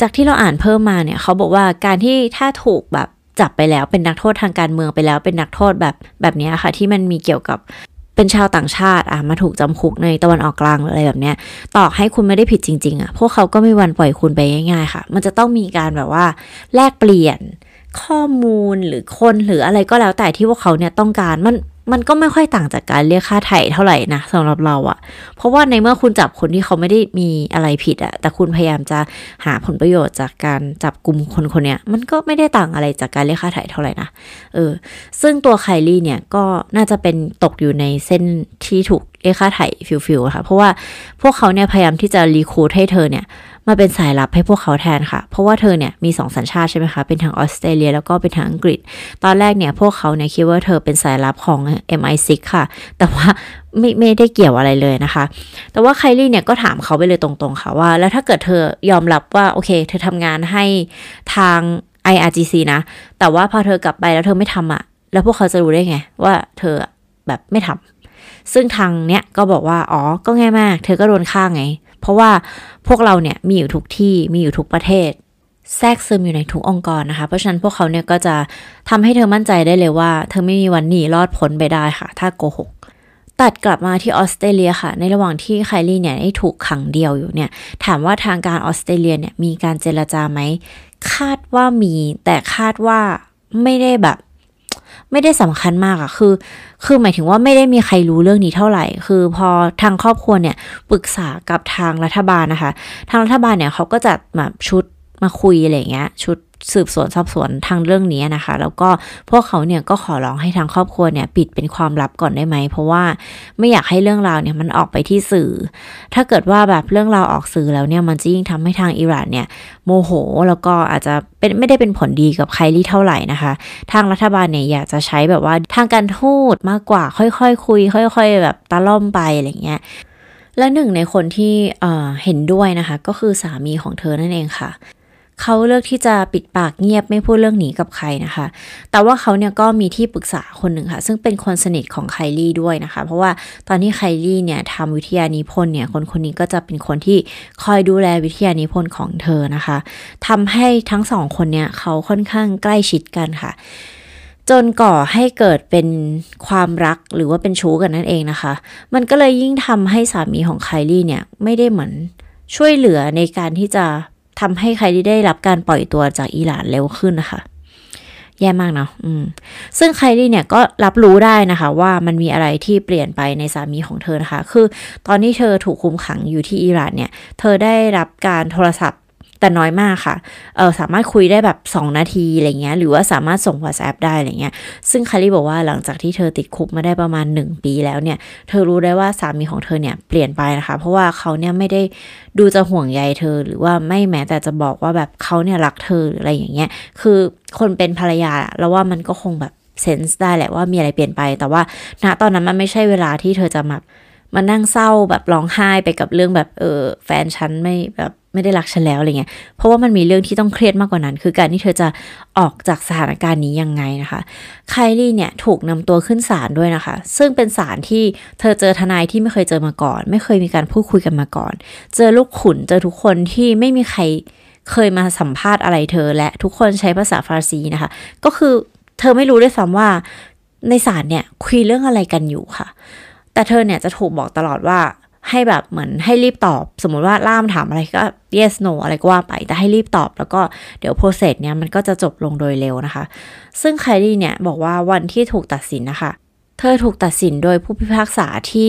จากที่เราอ่านเพิ่มมาเนี่ยเขาบอกว่าการที่ถ้าถูกแบบจับไปแล้วเป็นนักโทษทางการเมืองไปแล้วเป็นนักโทษแบบแบบนี้ค่ะ ที่มันมีเกี่ยวกับ เป็นชาวต่างชาติอะมาถูกจำคุกในตะวันออกกลางออะไรแบบเนี้ยต่อให้คุณไม่ได้ผิดจริง ๆอะพวกเขาก็ไม่วันปล่อยคุณไปง่ายๆค่ะ มันจะต้องมีการแบบว่าแลกเปลี่ยนข้อมูลหรือคนหรืออะไรก็แล้วแต่ที่พวกเขาเนี่ยต้องการมัน มันก็ไม่ค่อยต่างจากการเรียกค่าไถ่เท่าไหร่นะสำหรับเราอะเพราะว่าในเมื่อคุณจับคนที่เขาไม่ได้มีอะไรผิดอะแต่คุณพยายามจะหาผลประโยชน์จากการจับกลุ่มคนคนนี้มันก็ไม่ได้ต่างอะไรจากการเรียกค่าไถ่เท่าไหร่นะเออ ซึ่งตัวไคลี่เนี่ยก็น่าจะเป็นตกอยู่ในเส้นที่ถูกเรียกค่าไถ่ฟิวๆค่ะเพราะว่าพวกเขาเนี่ยพยายามที่จะรีคูดให้เธอเนี่ย มาเป็นสายลับให้พวกเขาแทนค่ะ เพราะว่าเธอเนี่ยมีสองสัญชาติใช่ไหมคะ เป็นทางออสเตรเลียแล้วก็เป็นทางอังกฤษ ตอนแรกเนี่ยพวกเขาเนี่ยคิดว่าเธอเป็นสายลับของ MI6 ค่ะ แต่ว่าไม่ไม่ได้เกี่ยวอะไรเลยนะคะ แต่ว่าไคลี่เนี่ยก็ถามเขาไปเลยตรงๆค่ะว่า แล้วถ้าเกิดเธอยอมรับว่าโอเค เธอทำงานให้ทาง IRGC นะ แต่ว่าพอเธอกลับไปแล้วเธอไม่ทำอะ่ะ แล้วพวกเขาจะรู้ได้ไงว่าเธอแบบไม่ทำซึ่งทางเนี้ยก็บอกว่า อ๋อ ก็ง่ายมาก เธอก็โดนฆ่าไง เพราะว่าพวกเราเนี่ยมีอยู่ทุกที่มีอยู่ทุกประเทศ แทรกซึมอยู่ในทุกองค์กรนะคะ เพราะฉะนั้นพวกเขาเนี่ยก็จะทำให้เธอมั่นใจได้เลยว่า เธอไม่มีวันหนีรอดพ้นไปได้ค่ะ ถ้าโกหกตัดกลับมาที่ออสเตรเลียค่ะ ในระหว่างที่ไคลี่เนี่ยได้ถูกขังเดียวอยู่เนี่ย ถามว่าทางการออสเตรเลียเนี่ยมีการเจรจาไหม คาดว่ามี แต่คาดว่าไม่ได้แบบ ไม่ได้สำคัญมากอะคือ คือหมายถึงว่าไม่ได้มีใครรู้เรื่องนี้เท่าไหร่ คือพอทางครอบครัวเนี่ยปรึกษากับทางรัฐบาลนะคะ ทางรัฐบาลเนี่ยเขาก็จัดแบบชุดมาคุยอะไรเงี้ย ชุด สืบสวนสอบสวนทางเรื่องนี้นะคะ แล้วก็พวกเขาเนี่ยก็ขอร้องให้ทางครอบครัวเนี่ยปิดเป็นความลับก่อนได้ไหม เพราะว่าไม่อยากให้เรื่องราวเนี่ยมันออกไปที่สื่อ ถ้าเกิดว่าแบบเรื่องราวออกสื่อแล้วเนี่ยมันจะยิ่งทำให้ทางอิหร่านเนี่ยโมโหแล้วก็อาจจะเป็นไม่ได้เป็นผลดีกับใครที่เท่าไหร่นะคะ ทางรัฐบาลเนี่ยอยากจะใช้แบบว่าทางการทูตมากกว่าค่อยๆคคุย ค่อย ๆ แบบตะล่อมไปอะไรเงี้ยและหนึ่งในคนที่เห็นด้วยนะคะ ก็คือสามีของเธอนั่นเองค่ะ เขาเลือกที่จะปิดปากเงียบไม่พูดเรื่องนี้กับใครนะคะ แต่ว่าเขาเนี่ยก็มีที่ปรึกษาคนหนึ่งค่ะ ซึ่งเป็นคนสนิทของไคลี่ด้วยนะคะ เพราะว่าตอนที่ไคลี่เนี่ยทำวิทยานิพนธ์เนี่ยคนคนนี้ก็จะเป็นคนที่คอยดูแลวิทยานิพนธ์ของเธอนะคะทำให้ทั้งสองคนเนี่ยเขาค่อนข้างใกล้ชิดกันค่ะจนก่อให้เกิดเป็นความรักหรือว่าเป็นชู้กันนั่นเองนะคะ มันก็เลยยิ่งทำให้สามีของไคลี่เนี่ย ไม่ได้เหมือนช่วยเหลือในการที่จะ ทำให้ใครที่ได้รับการปล่อยตัวจากอิหร่านเร็วขึ้นนะคะ แย่มากเนาะอืม ซึ่งใครที่เนี่ยก็รับรู้ได้นะคะ ว่ามันมีอะไรที่เปลี่ยนไปในสามีของเธอนะคะ คือ ตอนที่เธอถูกคุมขังอยู่ที่อิหร่านเนี่ย เธอได้รับการโทรศัพท์ แต่น้อยมากค่ะเออสามารถคุยได้แบบ 2 นาทีอะไรเงี้ยหรือว่าสามารถส่ง WhatsApp ได้อะไรเงี้ยซึ่งคารีบอกว่าหลังจากที่เธอติดคุกมาได้ประมาณ 1 ปีแล้วเนี่ย เธอรู้ได้ว่าสามีของเธอเนี่ยเปลี่ยนไปนะคะ เพราะว่าเขาเนี่ยไม่ได้ดูจะห่วงใยเธอหรือว่าไม่แม้แต่จะบอกว่าแบบเขาเนี่ยรักเธอหรืออะไรอย่างเงี้ยคือคนเป็นภรรยาแล้วว่ามันก็คงแบบเซนส์ได้แหละว่ามีอะไรเปลี่ยนไป แต่ว่าณตอนนั้นมันไม่ใช่เวลาที่เธอจะมามานั่งเศร้าแบบร้องไห้ไปกับเรื่องแบบเออแฟนฉันไม่แบบ ไม่ได้รักฉันแล้วอะไรเงี้ย เพราะว่ามันมีเรื่องที่ต้องเครียดมากกว่านั้น คือการที่เธอจะออกจากสถานการณ์นี้ยังไงนะคะ ไคลี่เนี่ยถูกนำตัวขึ้นศาลด้วยนะคะ ซึ่งเป็นศาลที่เธอเจอทนายที่ไม่เคยเจอมาก่อน ไม่เคยมีการพูดคุยกันมาก่อน เจอลูกขุนเจอทุกคนที่ไม่มีใครเคยมาสัมภาษณ์อะไรเธอ และทุกคนใช้ภาษาฟาร์ซีนะคะ ก็คือเธอไม่รู้ด้วยซ้ำว่าในศาลเนี่ยคุยเรื่องอะไรกันอยู่ค่ะ แต่เธอเนี่ยจะถูกบอกตลอดว่า ให้แบบเหมือนให้รีบตอบ สมมติว่าล่ามถามอะไรก็ yes no อะไรก็ว่าไป แต่ให้รีบตอบ แล้วก็เดี๋ยว process เนี้ยมันก็จะจบลงโดยเร็วนะคะ ซึ่งไคลี่เนี่ยบอกว่าวันที่ถูกตัดสินนะคะ เธอถูกตัดสินโดยผู้พิพากษาที่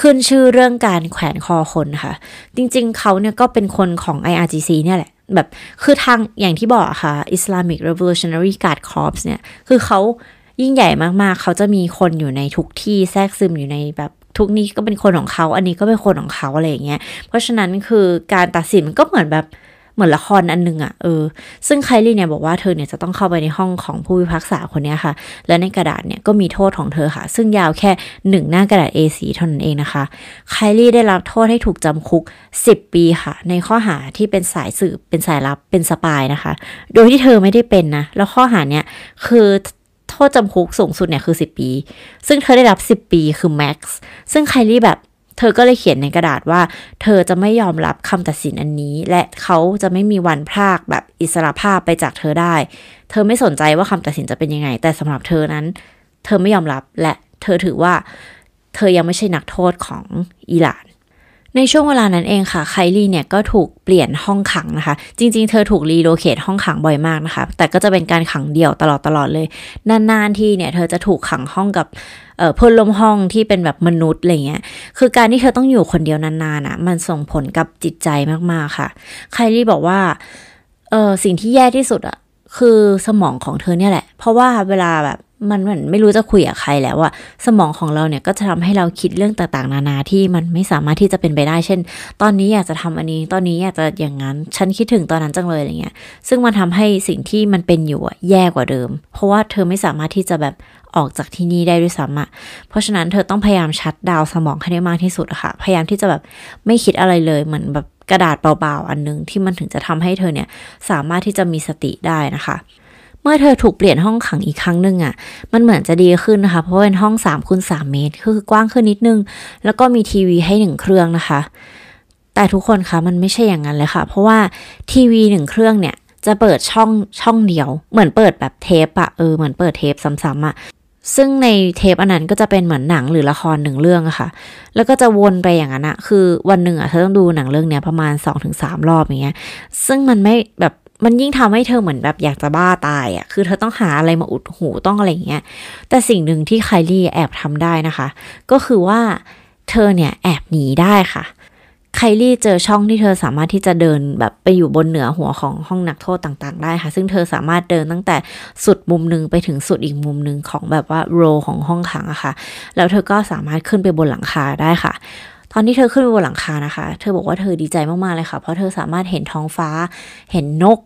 ขึ้นชื่อเรื่องการแขวนคอคนค่ะ จริงๆ เขาเนี่ยก็เป็นคนของ IRGC เนี่ยแหละ แบบคือทางอย่างที่บอกค่ะ Islamic Revolutionary Guard Corps เนี่ย คือเขายิ่งใหญ่มากๆ เขาจะมีคนอยู่ในทุกที่แทรกซึมอยู่ในแบบ ทุกนี้ก็เป็นคนของเขา อันนี้ก็เป็นคนของเขาอะไรอย่างเงี้ย เพราะฉะนั้นคือการตัดสินมันก็เหมือนแบบเหมือนละครอันนึงอะ่ะเออซึ่งไคลี่เนี่ยบอกว่าเธอเนี่ยจะต้องเข้าไปในห้องของผู้พิพากษาคนนี้ค่ะ และในกระดาษเนี่ยก็มีโทษของเธอค่ะ ซึ่งยาวแค่หนึ่งหน้ากระดาษ A4 เท่านั้นเองนะคะไคลี่ได้รับโทษให้ถูกจำคุก 10 ปีค่ะ ในข้อหาที่เป็นสายสืบเป็นสายลับเป็นสปายนะคะ โดยที่เธอไม่ได้เป็นนะ แล้วข้อหาเนี่ยคือ โทษจำคุกสูงสุดเนี่ยคือ 10 ปี ซึ่งเธอได้รับ 10 ปีคือแม็กซ์ซึ่งไคลี่แบบเธอก็เลยเขียนในกระดาษว่า เธอจะไม่ยอมรับคำตัดสินอันนี้ และเขาจะไม่มีวันพรากแบบอิสระภาพไปจากเธอได้ เธอไม่สนใจว่าคำตัดสินจะเป็นยังไง แต่สำหรับเธอนั้น เธอไม่ยอมรับและเธอถือว่า เธอยังไม่ใช่นักโทษของอิหร่าน ในช่วงเวลานั้นเองค่ะไคลี่เนี่ยก็ถูกเปลี่ยนห้องขังนะคะ จริงๆ เธอถูกรีโลเคทห้องขังบ่อยมากนะคะ แต่ก็จะเป็นการขังเดี่ยวตลอดตลอดเลย นานๆที่เนี่ยเธอจะถูกขังห้องกับเพื่อนร่วมห้องที่เป็นแบบมนุษย์อะไรเงี้ย คือการที่เธอต้องอยู่คนเดียวนานๆอะมันส่งผลกับจิตใจมากๆค่ะไคลี่บอกว่าเออสิ่งที่แย่ที่สุดอะ คือสมองของเธอเนี่ยแหละ เพราะว่าเวลาแบบมันเหมือนไม่รู้จะคุยกับใครแล้วอะสมองของเราเนี่ยก็จะทำให้เราคิดเรื่องต่างๆ นานาที่มันไม่สามารถที่จะเป็นไปได้ เช่น ตอนนี้อยากจะทำอันนี้ ตอนนี้อยากจะอย่างนั้น ฉันคิดถึงตอนนั้นจังเลยอะไรเงี้ย ซึ่งมันทำให้สิ่งที่มันเป็นอยู่อะแย่กว่าเดิม เพราะว่าเธอไม่สามารถที่จะแบบออกจากที่นี่ได้ด้วยซ้ำอะเพราะฉะนั้นเธอต้องพยายามชัดดาวสมองให้ได้มากที่สุดอะค่ะ พยายามที่จะแบบไม่คิดอะไรเลย เหมือนแบบ กระดาษเปล่าๆ อันนึงที่มันถึงจะทำให้เธอเนี่ยสามารถที่จะมีสติได้นะคะ เมื่อเธอถูกเปลี่ยนห้องขังอีกครั้งหนึ่งอะ่ะ มันเหมือนจะดีขึ้นนะคะ เพราะเป็นห้อง3ามคูณสเมตร คือกว้างขึ้นนิดนึง แล้วก็มีทีวีให้หนึ่งเครื่องนะคะ แต่ทุกคนคะมันไม่ใช่อย่างนั้นเลยค่ะ เพราะว่าทีวีหนึ่งเครื่องเนี่ยจะเปิดช่องช่องเดียว เหมือนเปิดแบบเทปอะเออเหมือนเปิดเทปซ้ำๆอะ ซึ่งในเทปอันนั้นก็จะเป็นเหมือนหนังหรือละครหนึ่งเรื่องอะค่ะ แล้วก็จะวนไปอย่างนั้นอะคือวันหนึ่งอะเธอต้องดูหนังเรื่องเนี้ยประมาณ 2-3ถึงรอบอย่างเงี้ย ซึ่งมันไม่แบบมันยิ่งทำให้เธอเหมือนแบบอยากจะบ้าตายอะ่ะ คือเธอต้องหาอะไรมาอุดหูต้องอะไรอย่างเงี้ย แต่สิ่งหนึ่งที่ไคลี่แอบทำได้นะคะ ก็คือว่าเธอเนี่ยแอบหนีได้ค่ะ ไคลี่เจอช่องที่เธอสามารถที่จะเดินแบบไปอยู่บนเหนือหัวของห้องนักโทษต่างๆ ได้ค่ะ ซึ่งเธอสามารถเดินตั้งแต่สุดมุมหนึ่งไปถึงสุดอีกมุมหนึ่งของแบบว่าโรของห้องขังอะค่ะ แล้วเธอก็สามารถขึ้นไปบนหลังคาได้ค่ะ ตอนที่เธอขึ้นไปบนหลังคานะคะ เธอบอกว่าเธอดีใจมากๆเลยค่ะ เพราะเธอสามารถเห็นท้องฟ้า เห็นนก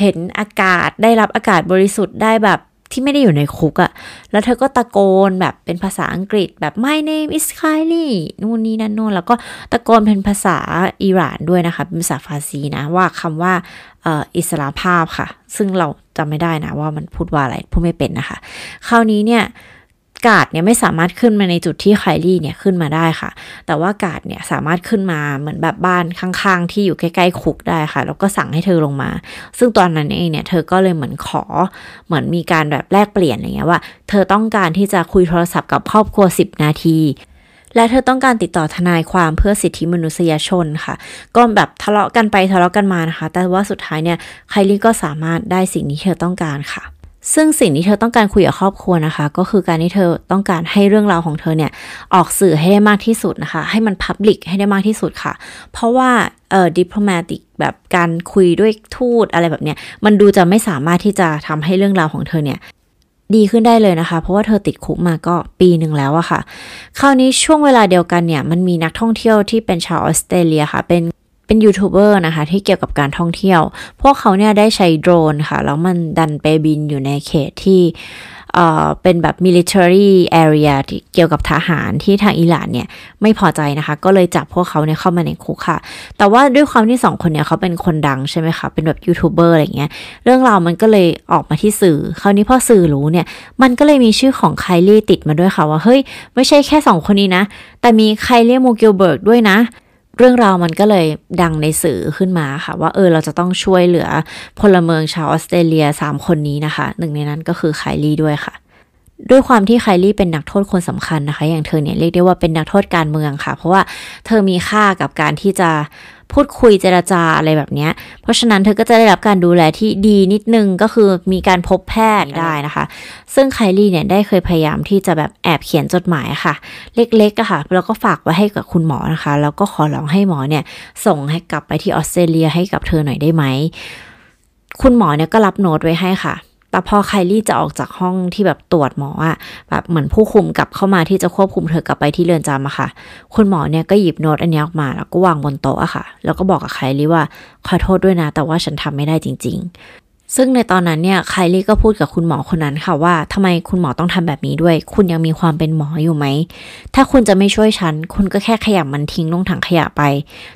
เห็นอากาศ ได้รับอากาศบริสุทธิ์ได้แบบ ที่ไม่ได้อยู่ในคุกอะแล้วเธอก็ตะโกนแบบเป็นภาษาอังกฤษแบบ my name is Kylie นู่นนี่นั่นนู่นแล้วก็ตะโกนเป็นภาษาอิหร่านด้วยนะคะ เป็นภาษาฟาร์ซีนะว่าคำว่าอิสลาภาพค่ะ ซึ่งเราจำไม่ได้นะว่ามันพูดว่าอะไรพูดไม่เป็นนะคะ คราวนี้เนี่ย กาดเนี่ยไม่สามารถขึ้นมาในจุดที่ไคลี่เนี่ยขึ้นมาได้ค่ะ แต่ว่ากาดเนี่ยสามารถขึ้นมาเหมือนแบบบ้านข้างๆ ที่อยู่ใกล้ๆคุกได้ค่ะ แล้วก็สั่งให้เธอลงมา ซึ่งตอนนั้นเองเนี่ยเธอก็เลยเหมือนขอเหมือนมีการแบบแลกเปลี่ยนอะไรเงี้ยว่า เธอต้องการที่จะคุยโทรศัพท์กับครอบครัว 10 นาทีและเธอต้องการติดต่อทนายความเพื่อสิทธิมนุษยชนค่ะ ก็แบบทะเลาะกันไปทะเลาะกันมานะคะ แต่ว่าสุดท้ายเนี่ยไคลี่ก็สามารถได้สิ่งที่เธอต้องการค่ะ ซึ่งสิ่งที่เธอต้องการคุยกับครอบครัวนะคะ ก็คือการที่เธอต้องการให้เรื่องราวของเธอเนี่ยออกสื่อให้ได้มากที่สุดนะคะ ให้มันพับลิกให้ได้มากที่สุดค่ะ เพราะว่าเอ่อดิปโลมาติกแบบการคุยด้วยทูตอะไรแบบเนี้ยมันดูจะไม่สามารถที่จะทำให้เรื่องราวของเธอเนี่ยดีขึ้นได้เลยนะคะ เพราะว่าเธอติดคุกมาก็ปีหนึ่งแล้วอะค่ะ คราวนี้ช่วงเวลาเดียวกันเนี่ย มันมีนักท่องเที่ยวที่เป็นชาวออสเตรเลียค่ะ เป็น เป็นยูทูบเบอร์นะคะ ที่เกี่ยวกับการท่องเที่ยว พวกเขาเนี่ยได้ใช้โดรนค่ะ แล้วมันดันไปบินอยู่ในเขตที่เอ่อเป็นแบบ military area ที่เกี่ยวกับทหารที่ทางอิหร่านเนี่ยไม่พอใจนะคะ ก็เลยจับพวกเขาเนี่ยเข้ามาในคุกค่ะ แต่ว่าด้วยความที่สองคนเนี่ยเขาเป็นคนดังใช่ไหมคะ เป็นแบบยูทูบเบอร์อะไรเงี้ย เรื่องราวมันก็เลยออกมาที่สื่อ คราวนี้พอสื่อรู้เนี่ย มันก็เลยมีชื่อของไคลี่ติดมาด้วยค่ะว่า เฮ้ย ไม่ใช่แค่สองคนนี้นะ แต่มีไคลี่ มัวร์กิลเบิร์ตด้วยนะ เรื่องราวมันก็เลยดังในสื่อขึ้นมาค่ะ ว่าเออเราจะต้องช่วยเหลือพลเมืองชาวออสเตรเลีย 3 คนนี้นะคะ หนึ่งในนั้นก็คือไคลี่ด้วยค่ะ ด้วยความที่ไคลี่เป็นนักโทษคนสำคัญนะคะ อย่างเธอเนี่ยเรียกได้ว่าเป็นนักโทษการเมืองค่ะ เพราะว่าเธอมีค่ากับการที่จะ พูดคุยเจราจาอะไรแบบนี้ เพราะฉะนั้นเธอก็จะได้รับการดูแลที่ดีนิดนึงก็คือมีการพบแพทย์ได้นะคะ ซึ่งไคลี่เนี่ยได้เคยพยายามที่จะแบบแอบเขียนจดหมายค่ะ เล็กๆอะค่ะแล้วก็ฝากไว้ให้กับคุณหมอนะคะ แล้วก็ขอร้องให้หมอเนี่ยส่งให้กลับไปที่ออสเตรเลียให้กับเธอหน่อยได้ไหมคุณหมอเนี่ยก็รับโน้ตไว้ให้ค่ะ แต่พอไคลี่จะออกจากห้องที่แบบตรวจหมออะแบบเหมือนผู้คุมกลับเข้ามาที่จะควบคุมเธอกลับไปที่เรือนจำอะค่ะ คุณหมอเนี่ยก็หยิบโน้ตอันนี้ออกมาแล้วก็วางบนโต๊ะอะค่ะ แล้วก็บอกกับไคลี่ว่าขอโทษด้วยนะ แต่ว่าฉันทำไม่ได้จริง ซึ่งในตอนนั้นเนี่ยไคลี่ก็พูดกับคุณหมอคนนั้นค่ะว่าทำไมคุณหมอต้องทำแบบนี้ด้วย คุณยังมีความเป็นหมออยู่ไหม ถ้าคุณจะไม่ช่วยฉัน คุณก็แค่ขยำมันทิ้งลงถังขยะไป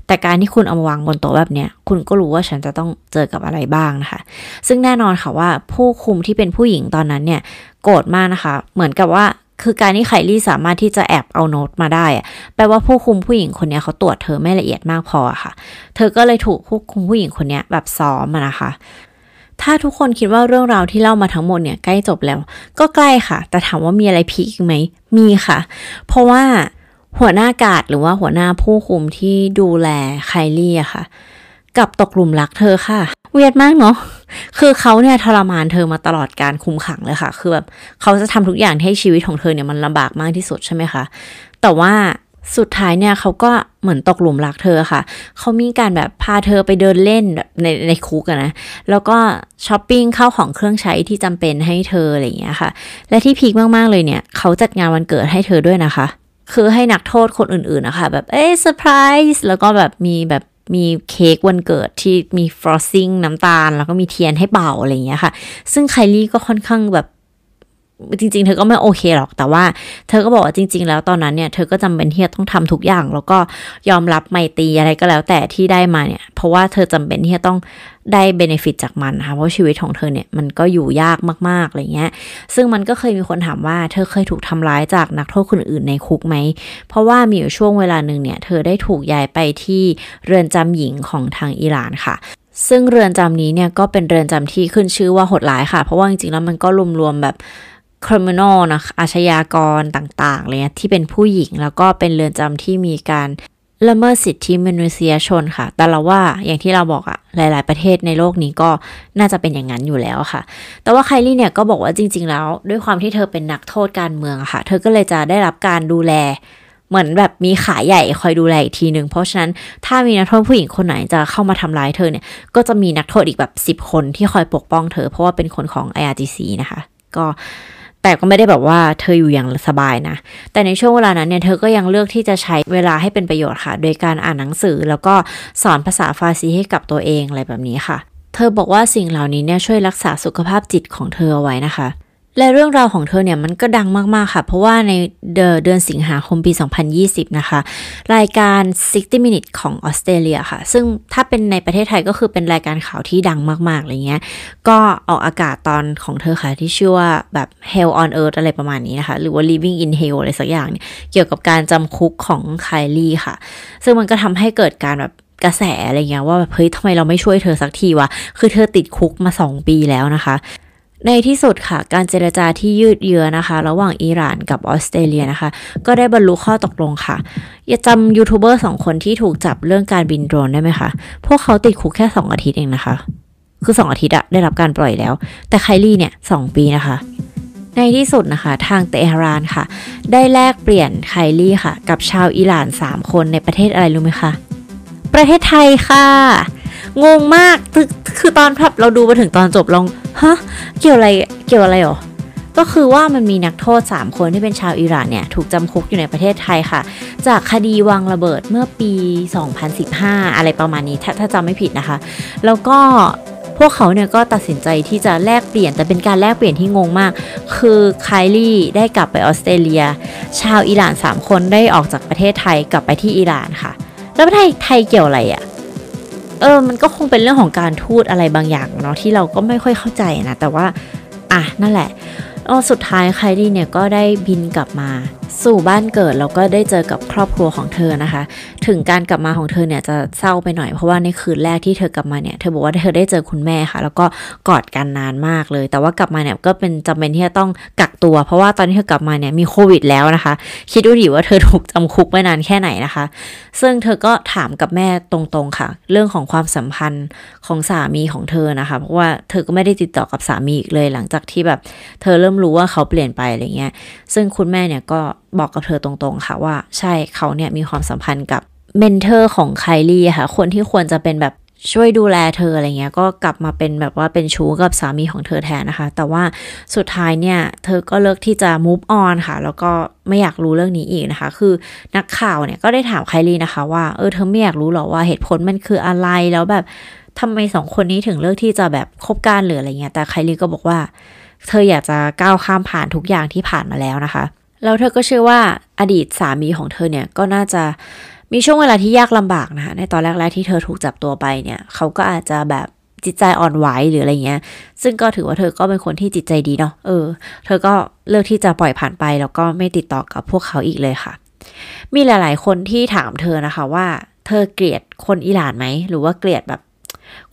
แต่การที่คุณเอามาวางบนโต๊ะแบบเนี้ยคุณก็รู้ว่าฉันจะต้องเจอกับอะไรบ้างนะคะ ซึ่งแน่นอนค่ะว่าผู้คุมที่เป็นผู้หญิงตอนนั้นเนี่ยโกรธมากนะคะ เหมือนกับว่าคือการที่ไคลี่สามารถที่จะแอบเอาโน้ตมาได้แปลว่าผู้คุมผู้หญิงคนนี้เขาตรวจเธอไม่ละเอียดมากพอค่ะ เธอก็เลยถูกผู้คุมผู้หญิงคนนี้แบบซ้อมนะคะ ถ้าทุกคนคิดว่าเรื่องราวที่เล่ามาทั้งหมดเนี่ยใกล้จบแล้ว ก็ใกล้ค่ะ แต่ถามว่ามีอะไรพีคไหม มีค่ะ เพราะว่าหัวหน้ากาดหรือว่าหัวหน้าผู้คุมที่ดูแลไคลี่อะค่ะ กับตกหลุมรักเธอค่ะ เวียดมากเนาะคือเขาเนี่ยทรมานเธอมาตลอดการคุมขังเลยค่ะ คือแบบเขาจะทำทุกอย่างให้ชีวิตของเธอเนี่ยมันลำบากมากที่สุดใช่ไหมคะ แต่ว่า สุดท้ายเนี่ยเขาก็เหมือนตกหลุมรักเธอค่ะ เขามีการแบบพาเธอไปเดินเล่นในในคุกนะ แล้วก็ช้อปปิ้งเข้าของเครื่องใช้ที่จำเป็นให้เธออะไรอย่างเงี้ยค่ะ และที่พีคมาก ๆ เลยเนี่ย เขาจัดงานวันเกิดให้เธอด้วยนะคะ คือให้นักโทษคนอื่น ๆ นะคะ แบบเอ้เซอร์ไพรส์แล้วก็แบบมีแบบมีเค้กวันเกิดที่มี frosting น้ำตาล แล้วก็มีเทียนให้เป่าอะไรอย่างเงี้ยค่ะ ซึ่งไคลี่ก็ค่อนข้างแบบ จริง ๆ เธอก็ไม่โอเคหรอก แต่ว่าเธอก็บอกว่าจริง ๆ แล้วตอนนั้นเนี่ย เธอก็จำเป็นที่จะต้องทำทุกอย่าง แล้วก็ยอมรับไมตรีอะไรก็แล้วแต่ที่ได้มาเนี่ย เพราะว่าเธอจำเป็นที่จะต้องได้ benefit จากมันนะคะเพราะชีวิตของเธอเนี่ยมันก็อยู่ยากมากๆอะไรเงี้ย ซึ่งมันก็เคยมีคนถามว่าเธอเคยถูกทำร้ายจากนักโทษคนอื่นในคุกไหม เพราะว่ามีอยู่ช่วงเวลาหนึ่งเนี่ย เธอได้ถูกย้ายไปที่เรือนจำหญิงของทางอิหร่านค่ะซึ่งเรือนจำนี้เนี่ยก็เป็นเรือนจำที่ขึ้นชื่อว่าโหดร้ายค่ะ เพราะว่าจริงๆแล้วมันก็รวมๆแบบ criminal นะอาชญากรต่างๆเลยที่เป็นผู้หญิงแล้วก็เป็นเรือนจำที่มีการละเมิดสิทธิมนุษยชนค่ะ แต่เราว่าอย่างที่เราบอกอะหลาย ๆ ประเทศในโลกนี้ก็น่าจะเป็นอย่างนั้นอยู่แล้วค่ะ แต่ว่าไคลี่เนี่ยก็บอกว่าจริง ๆ แล้ว ด้วยความที่เธอเป็นนักโทษการเมืองค่ะ เธอก็เลยจะได้รับการดูแล เหมือนแบบมีขาใหญ่คอยดูแลอีกทีหนึ่งเพราะฉะนั้นถ้ามีนักโทษผู้หญิงคนไหนจะเข้ามาทำร้ายเธอเนี่ย ก็จะมีนักโทษอีกแบบ 10 คนที่คอยปกป้องเธอ เพราะว่าเป็นคนของ IRGC นะคะ ก็ แต่ก็ไม่ได้แบบว่าเธออยู่อย่างสบายนะ แต่ในช่วงเวลานั้นเนี่ยเธอก็ยังเลือกที่จะใช้เวลาให้เป็นประโยชน์ค่ะ โดยการอ่านหนังสือแล้วก็สอนภาษาฟาซีให้กับตัวเองอะไรแบบนี้ค่ะ เธอบอกว่าสิ่งเหล่านี้เนี่ยช่วยรักษาสุขภาพจิตของเธอเอาไว้นะคะ และเรื่องราวของเธอเนี่ยมันก็ดังมาก ๆ ค่ะ เพราะว่าในเดือนสิงหาคมปี 2020 นะคะ รายการ 60 minutes ของออสเตรเลียค่ะ ซึ่งถ้าเป็นในประเทศไทยก็คือเป็นรายการข่าวที่ดังมากๆอะไรเงี้ย ก็ออกอากาศตอนของเธอค่ะ ที่ชื่อว่าแบบ Hell on Earth อะไรประมาณนี้นะคะ หรือว่า Living in Hell อะไรสักอย่างเนี่ยเกี่ยวกับการจำคุกของไคลี่ค่ะ ซึ่งมันก็ทำให้เกิดการแบบกระแสอะไรเงี้ยว่าแบบเฮ้ยทำไมเราไม่ช่วยเธอสักทีวะ คือเธอติดคุกมา 2 ปีแล้วนะคะ ในที่สุดค่ะ การเจรจาที่ยืดเยื้อนะคะ ระหว่างอิหร่านกับออสเตรเลียนะคะ ก็ได้บรรลุข้อตกลงค่ะ อย่าจำยูทูบเบอร์สองคนที่ถูกจับเรื่องการบินโดรนได้ไหมคะ พวกเขาติดคุกแค่ 2 อาทิตย์เองนะคะ คือ 2 อาทิตย์อะได้รับการปล่อยแล้ว แต่ไคลี่เนี่ยสปีนะคะ ในที่สุดนะคะ ทางเตหะรานค่ะ ได้แลกเปลี่ยนไคลี่ค่ะ กับชาวอิหร่าน 3 คนในประเทศอะไรรู้ไหมคะประเทศไทยค่ะ งงมากคือตอนพับเราดูมาถึงตอนจบลอง ฮะ เกี่ยวอะไร เกี่ยวอะไรหรอ ก็คือว่ามันมีนักโทษ 3 คนที่เป็นชาวอิหร่านเนี่ย ถูกจำคุกอยู่ในประเทศไทยค่ะ จากคดีวางระเบิดเมื่อปี 2015 อะไรประมาณนี้ ถ้าถ้าจำไม่ผิดนะคะ แล้วก็พวกเขาเนี่ยก็ตัดสินใจที่จะแลกเปลี่ยนแต่เป็นการแลกเปลี่ยนที่งงมาก คือไคลี่ได้กลับไปออสเตรเลีย ชาวอิหร่าน 3 คนได้ออกจากประเทศไทยกลับไปที่อิหร่านค่ะ แล้วประเทศไทยเกี่ยวอะไรอะ่ะ เออ มันก็คงเป็นเรื่องของการทูตอะไรบางอย่างเนาะที่เราก็ไม่ค่อยเข้าใจนะ แต่ว่า อะ นั่นแหละออสุดท้ายไคลี่เนี่ยก็ได้บินกลับมา สู่บ้านเกิดแล้วก็ได้เจอกับครอบครัวของเธอนะคะ ถึงการกลับมาของเธอเนี่ยจะเศร้าไปหน่อยเพราะว่าในคืนแรกที่เธอกลับมาเนี่ยเธอบอกว่าเธอได้เจอคุณแม่ค่ะ แล้วก็กอดกันนานมากเลย แต่ว่ากลับมาเนี่ยก็เป็นจำเป็นที่จะต้องกักตัว เพราะว่าตอนที่เธอกลับมาเนี่ยมีโควิดแล้วนะคะ คิดดูดิว่าเธอถูกจำคุกไม่นานแค่ไหนนะคะ ซึ่งเธอก็ถามกับแม่ตรงๆค่ะ เรื่องของความสัมพันธ์ของสามีของเธอนะคะ เพราะว่าเธอก็ไม่ได้ติดต่อกับสามีอีกเลยหลังจากที่แบบ เธอเริ่มรู้ว่าเขาเปลี่ยนไปอะไรเงี้ย ซึ่งคุณแม่เนี่ยก็ บอกกับเธอตรงๆค่ะว่า ใช่เขาเนี่ยมีความสัมพันธ์กับ mentor ของไคลี่ค่ะ คนที่ควรจะเป็นแบบช่วยดูแลเธออะไรเงี้ย ก็กลับมาเป็นแบบว่าเป็นชู้กับสามีของเธอแทนนะคะ แต่ว่าสุดท้ายเนี่ย เธอก็เลือกที่จะ move on ค่ะ แล้วก็ไม่อยากรู้เรื่องนี้อีกนะคะ คือนักข่าวเนี่ยก็ได้ถามไคลี่นะคะว่า เออเธอไม่อยากรู้หรอว่าเหตุผลมันคืออะไร แล้วแบบทำไมสองคนนี้ถึงเลือกที่จะแบบคบกันหรืออะไรเงี้ย แต่ไคลี่ก็บอกว่า เธออยากจะก้าวข้ามผ่านทุกอย่างที่ผ่านมาแล้วนะคะ แล้วเธอก็เชื่อว่าอดีตสามีของเธอเนี่ยก็น่าจะมีช่วงเวลาที่ยากลำบากนะคะในตอนแรกๆที่เธอถูกจับตัวไปเนี่ยเขาก็อาจจะแบบจิตใจอ่อนไหวหรืออะไรเงี้ย ซึ่งก็ถือว่าเธอก็เป็นคนที่จิตใจดีเนาะเออ เธอก็เลือกที่จะปล่อยผ่านไป แล้วก็ไม่ติดต่อกับพวกเขาอีกเลยค่ะ มีหลาย ๆ คนที่ถามเธอนะคะว่า เธอเกลียดคนอิหร่านไหมหรือว่าเกลียดแบบ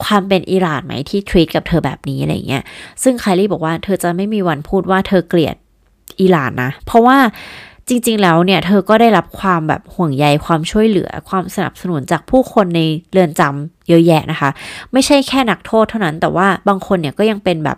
ความเป็นอิหร่านไหมที่ทรีตกับเธอแบบนี้อะไรเงี้ย ซึ่งไคลี่บอกว่าเธอจะไม่มีวันพูดว่าเธอเกลียด อิหร่านนะ เพราะว่าจริง ๆ แล้วเนี่ยเธอก็ได้รับความแบบห่วงใยความช่วยเหลือความสนับสนุนจากผู้คนในเรือนจำเยอะแยะนะคะ ไม่ใช่แค่นักโทษเท่านั้นแต่ว่าบางคนเนี่ยก็ยังเป็นแบบ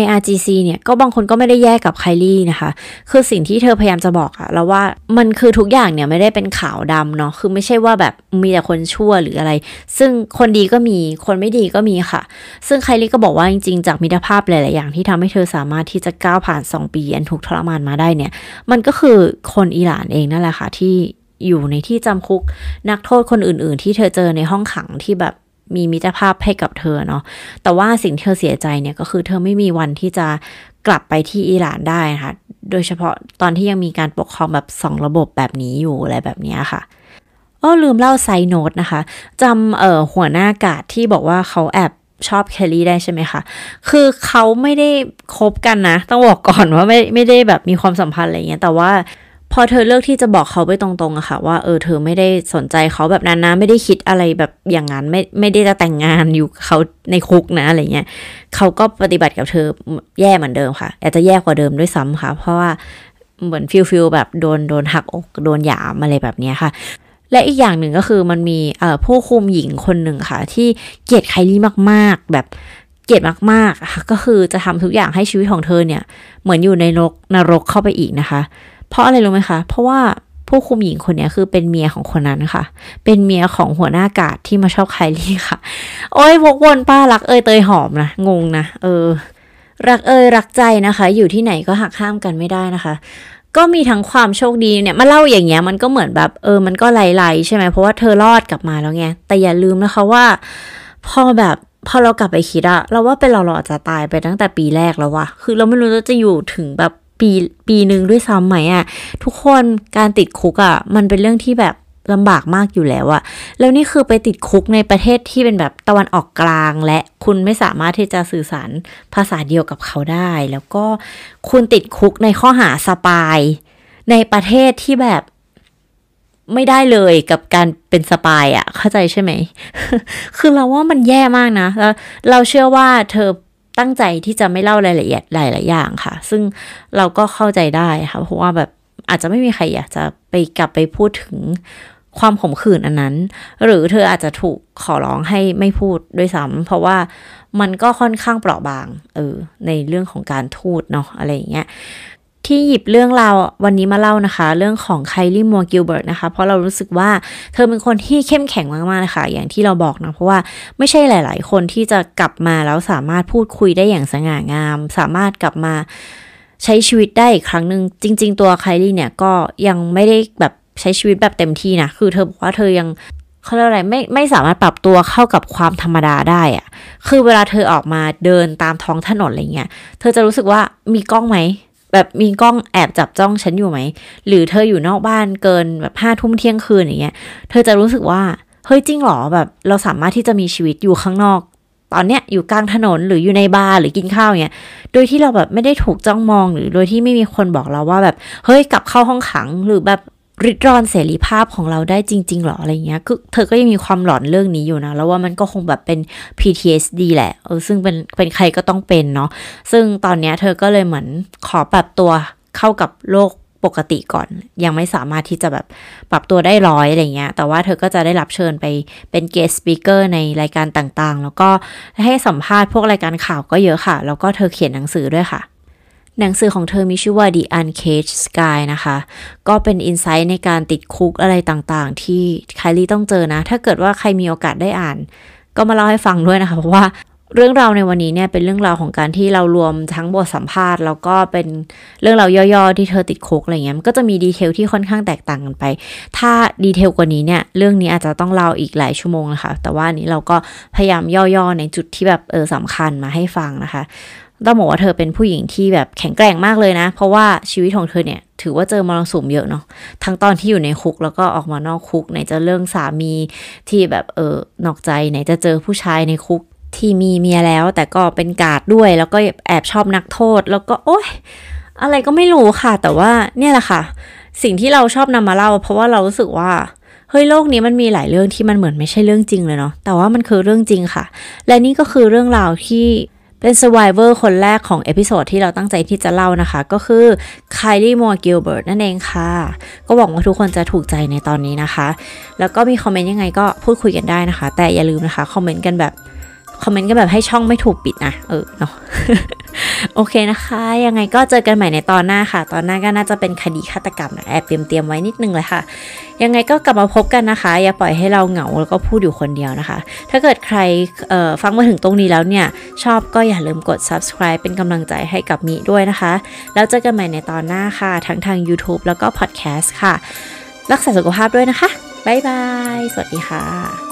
IRGC เนี่ยก็บางคนก็ไม่ได้แยกกับไคลี่นะคะ คือสิ่งที่เธอพยายามจะบอกอะแล้วว่ามันคือทุกอย่างเนี่ยไม่ได้เป็นขาวดำเนาะคือไม่ใช่ว่าแบบมีแต่คนชั่วหรืออะไร ซึ่งคนดีก็มีคนไม่ดีก็มีค่ะ ซึ่งไคลี่ก็บอกว่าจริงๆ จากมิตรภาพหลายๆอย่างที่ทำให้เธอสามารถที่จะก้าวผ่าน 2 ปีอันทุกทรมานมาได้เนี่ย มันก็คือคนอิหร่านเองนั่นแหละค่ะที่อยู่ในที่จำคุกนักโทษคนอื่น ๆ ที่เธอเจอในห้องขังที่แบบ มีมิตรภาพให้กับเธอเนาะ แต่ว่าสิ่งที่เธอเสียใจเนี่ยก็คือเธอไม่มีวันที่จะกลับไปที่อิหร่านได้นะคะ โดยเฉพาะตอนที่ยังมีการปกครองแบบสองระบบแบบนี้อยู่อะไรแบบนี้ค่ะอ้อลืมเล่าไซโนตนะคะจำเอ่อหัวหน้ากาดที่บอกว่าเขาแอบชอบเคลลี่ได้ใช่ไหมคะ คือเขาไม่ได้คบกันนะ ต้องบอกก่อนว่าไม่ไม่ได้แบบมีความสัมพันธ์อะไรเงี้ย แต่ว่า พอเธอเลือกที่จะบอกเขาไปตรงๆอะค่ะ ว่าเออเธอไม่ได้สนใจเขาแบบนั้นนะไม่ได้คิดอะไรแบบอย่างนั้นไม่ไม่ได้จะแต่งงานอยู่เขาในคุกนะอะไรเงี้ยเขาก็ปฏิบัติกับเธอแย่เหมือนเดิมค่ะอาจจะแย่กว่าเดิมด้วยซ้ำค่ะ เพราะว่าเหมือน feel feel แบบโดนโดนหักอกโดนหยามอะไรแบบนี้ค่ะ และอีกอย่างหนึ่งก็คือมันมีเอ่อผู้คุมหญิงคนหนึ่งค่ะ ที่เกลียดไคลี่มาก ๆ แบบเกลียดมากๆก็คือจะทำทุกอย่างให้ชีวิตของเธอเนี่ย เหมือนอยู่ในนรกนรกเข้าไปอีกนะคะ เพราะอะไรรู้ไหมคะ เพราะว่าผู้คุมหญิงคนนี้คือเป็นเมียของคนนั้นค่ะ เป็นเมียของหัวหน้ากาดที่มาชอบไคลี่ค่ะ โอ้ยวกวนป้ารักเอยเตยหอมนะ งงนะ เออ รักเอยรักใจนะคะ อยู่ที่ไหนก็หักห้ามกันไม่ได้นะคะ ก็มีทั้งความโชคดีเนี่ย มาเล่าอย่างเงี้ยมันก็เหมือนแบบ เออ มันก็ไหลๆใช่ไหม เพราะว่าเธอรอดกลับมาแล้วไง แต่อย่าลืมนะคะว่า พอแบบพอเรากลับไปคิดอะเราว่าเป็นเราเราอาจจะตายไปตั้งแต่ปีแรกแล้ววะคือเราไม่รู้ว่าจะอยู่ถึงแบบ ปีปีหนึ่งด้วยซ้ำไหมอะทุกคนการติดคุกอะมันเป็นเรื่องที่แบบลำบากมากอยู่แล้วอะแล้วนี่คือไปติดคุกในประเทศที่เป็นแบบตะวันออกกลาง และคุณไม่สามารถที่จะสื่อสารภาษาเดียวกับเขาได้ แล้วก็คุณติดคุกในข้อหาสปาย ในประเทศที่แบบไม่ได้เลยกับการเป็นสปายอะเข้าใจใช่ไหม คือเราว่ามันแย่มากนะแล้วเราเชื่อว่าเธอ ตั้งใจที่จะไม่เล่ารายละเอียดหลาย ๆ อย่างค่ะ ซึ่งเราก็เข้าใจได้ค่ะ เพราะว่าแบบอาจจะไม่มีใครอยากจะไปกลับไปพูดถึงความขมขื่นอันนั้น หรือเธออาจจะถูกขอร้องให้ไม่พูดด้วยซ้ำเพราะว่ามันก็ค่อนข้างเปราะบาง เออ ในเรื่องของการทูดเนาะอะไรอย่างเงี้ย ที่หยิบเรื่องราววันนี้มาเล่านะคะ เรื่องของไคลี่มัวกิลเบิร์ตนะคะ เพราะเรารู้สึกว่าเธอเป็นคนที่เข้มแข็งมากๆนะคะ อย่างที่เราบอกนะเพราะว่าไม่ใช่หลาย ๆ คนที่จะกลับมาแล้วสามารถพูดคุยได้อย่างสง่างาม สามารถกลับมาใช้ชีวิตได้อีกครั้งหนึ่งจริง ๆ ตัวไคลี่เนี่ยก็ยังไม่ได้แบบใช้ชีวิตแบบเต็มที่นะคือเธอบอกว่าเธอยังเขาเรียกอะไรไม่ไม่สามารถปรับตัวเข้ากับความธรรมดาได้อะคือเวลาเธอออกมาเดินตามท้องถนนอะไรเงี้ยเธอจะรู้สึกว่ามีกล้องไหม แบบมีกล้องแอบจับจ้องฉันอยู่ไหม หรือเธออยู่นอกบ้านเกินแบบห้าทุ่มเที่ยงคืนอย่างเงี้ย เธอจะรู้สึกว่าเฮ้ยจริงหรอแบบ เราสามารถที่จะมีชีวิตอยู่ข้างนอก ตอนเนี้ยอยู่กลางถนนหรืออยู่ในบาร์หรือกินข้าวเงี้ย โดยที่เราแบบไม่ได้ถูกจ้องมองหรือโดยที่ไม่มีคนบอกเราว่าแบบเฮ้ยกลับเข้าห้องขังหรือแบบ ริดรอนเสรีภาพของเราได้จริง ๆหรออะไรเงี้ยคือเธอก็ยังมีความหลอนเรื่องนี้อยู่นะ แล้วว่ามันก็คงแบบเป็น PTSD แหละเออซึ่งเป็นเป็นใครก็ต้องเป็นเนาะซึ่งตอนเนี้ยเธอก็เลยเหมือนขอปรับตัวเข้ากับโลกปกติก่อน ยังไม่สามารถที่จะแบบปรับตัวได้ร้อยอะไรเงี้ย แต่ว่าเธอก็จะได้รับเชิญไปเป็น guest speaker ในรายการต่างๆ แล้วก็ให้สัมภาษณ์พวกรายการข่าวก็เยอะค่ะ แล้วก็เธอเขียนหนังสือด้วยค่ะ หนังสือของเธอมีชื่อว่า The Uncaged Sky นะคะ ก็เป็น insight ในการติดคุกอะไรต่างๆ ที่ไคลี่ต้องเจอนะ ถ้าเกิดว่าใครมีโอกาสได้อ่าน ก็มาเล่าให้ฟังด้วยนะคะ เพราะว่าเรื่องราวในวันนี้เนี่ยเป็นเรื่องราวของการที่เรารวมทั้งบทสัมภาษณ์ แล้วก็เป็นเรื่องราวย่อๆที่เธอติดคุกอะไรเงี้ยมันก็จะมี detail ที่ค่อนข้างแตกต่างกันไป ถ้าดีเทลกว่านี้เนี่ยเรื่องนี้อาจจะต้องเล่าอีกหลายชั่วโมงนะคะแต่ว่านี้เราก็พยายามย่อๆในจุดที่แบบเออสำคัญมาให้ฟังนะคะ ต้องบอกว่าเธอเป็นผู้หญิงที่แบบแข็งแกร่งมากเลยนะ เพราะว่าชีวิตของเธอเนี่ย ถือว่าเจอมรสุมเยอะเนาะทั้งตอนที่อยู่ในคุกแล้วก็ออกมานอกคุกไหนจะเรื่องสามีที่แบบเออนอกใจไหนจะเจอผู้ชายในคุกที่มีเมียแล้วแต่ก็เป็นกาดด้วย แล้วก็แอบชอบนักโทษ แล้วก็โอ๊ยอะไรก็ไม่รู้ค่ะ แต่ว่าเนี่ยแหละค่ะ สิ่งที่เราชอบนำมาเล่า เพราะว่าเรารู้สึกว่าเฮ้ยโลกนี้มันมีหลายเรื่องที่มันเหมือนไม่ใช่เรื่องจริงเลยเนาะแต่ว่ามันคือเรื่องจริงค่ะ และนี่ก็คือเรื่องราวที่ เป็น survivor คนแรกของ episode ที่เราตั้งใจที่จะเล่านะคะ ก็คือไคลี่มัวร์กิลเบิร์ตนั่นเองค่ะ ก็หวังว่าทุกคนจะถูกใจในตอนนี้นะคะ แล้วก็มีคอมเมนต์ยังไงก็พูดคุยกันได้นะคะ แต่อย่าลืมนะคะ คอมเมนต์กันแบบ คอมเมนต์ก็แบบให้ช่องไม่ถูกปิดนะเออเนาะโอเคนะคะ ยังไงก็เจอกันใหม่ในตอนหน้าค่ะ ตอนหน้าก็น่าจะเป็นคดีฆาตกรรมนะแอบเตรียมเตรียมไว้นิดนึงเลยค่ะ ยังไงก็กลับมาพบกันนะคะ อย่าปล่อยให้เราเหงาแล้วก็พูดอยู่คนเดียวนะคะ ถ้าเกิดใครฟังมาถึงตรงนี้แล้วเนี่ย ชอบก็อย่าลืมกด subscribe เป็นกำลังใจให้กับมิด้วยนะคะ แล้วเจอกันใหม่ในตอนหน้าค่ะ ทั้งทาง YouTube แล้วก็ podcast ค่ะ รักษาสุขภาพด้วยนะคะบ๊ายบาย สวัสดีค่ะ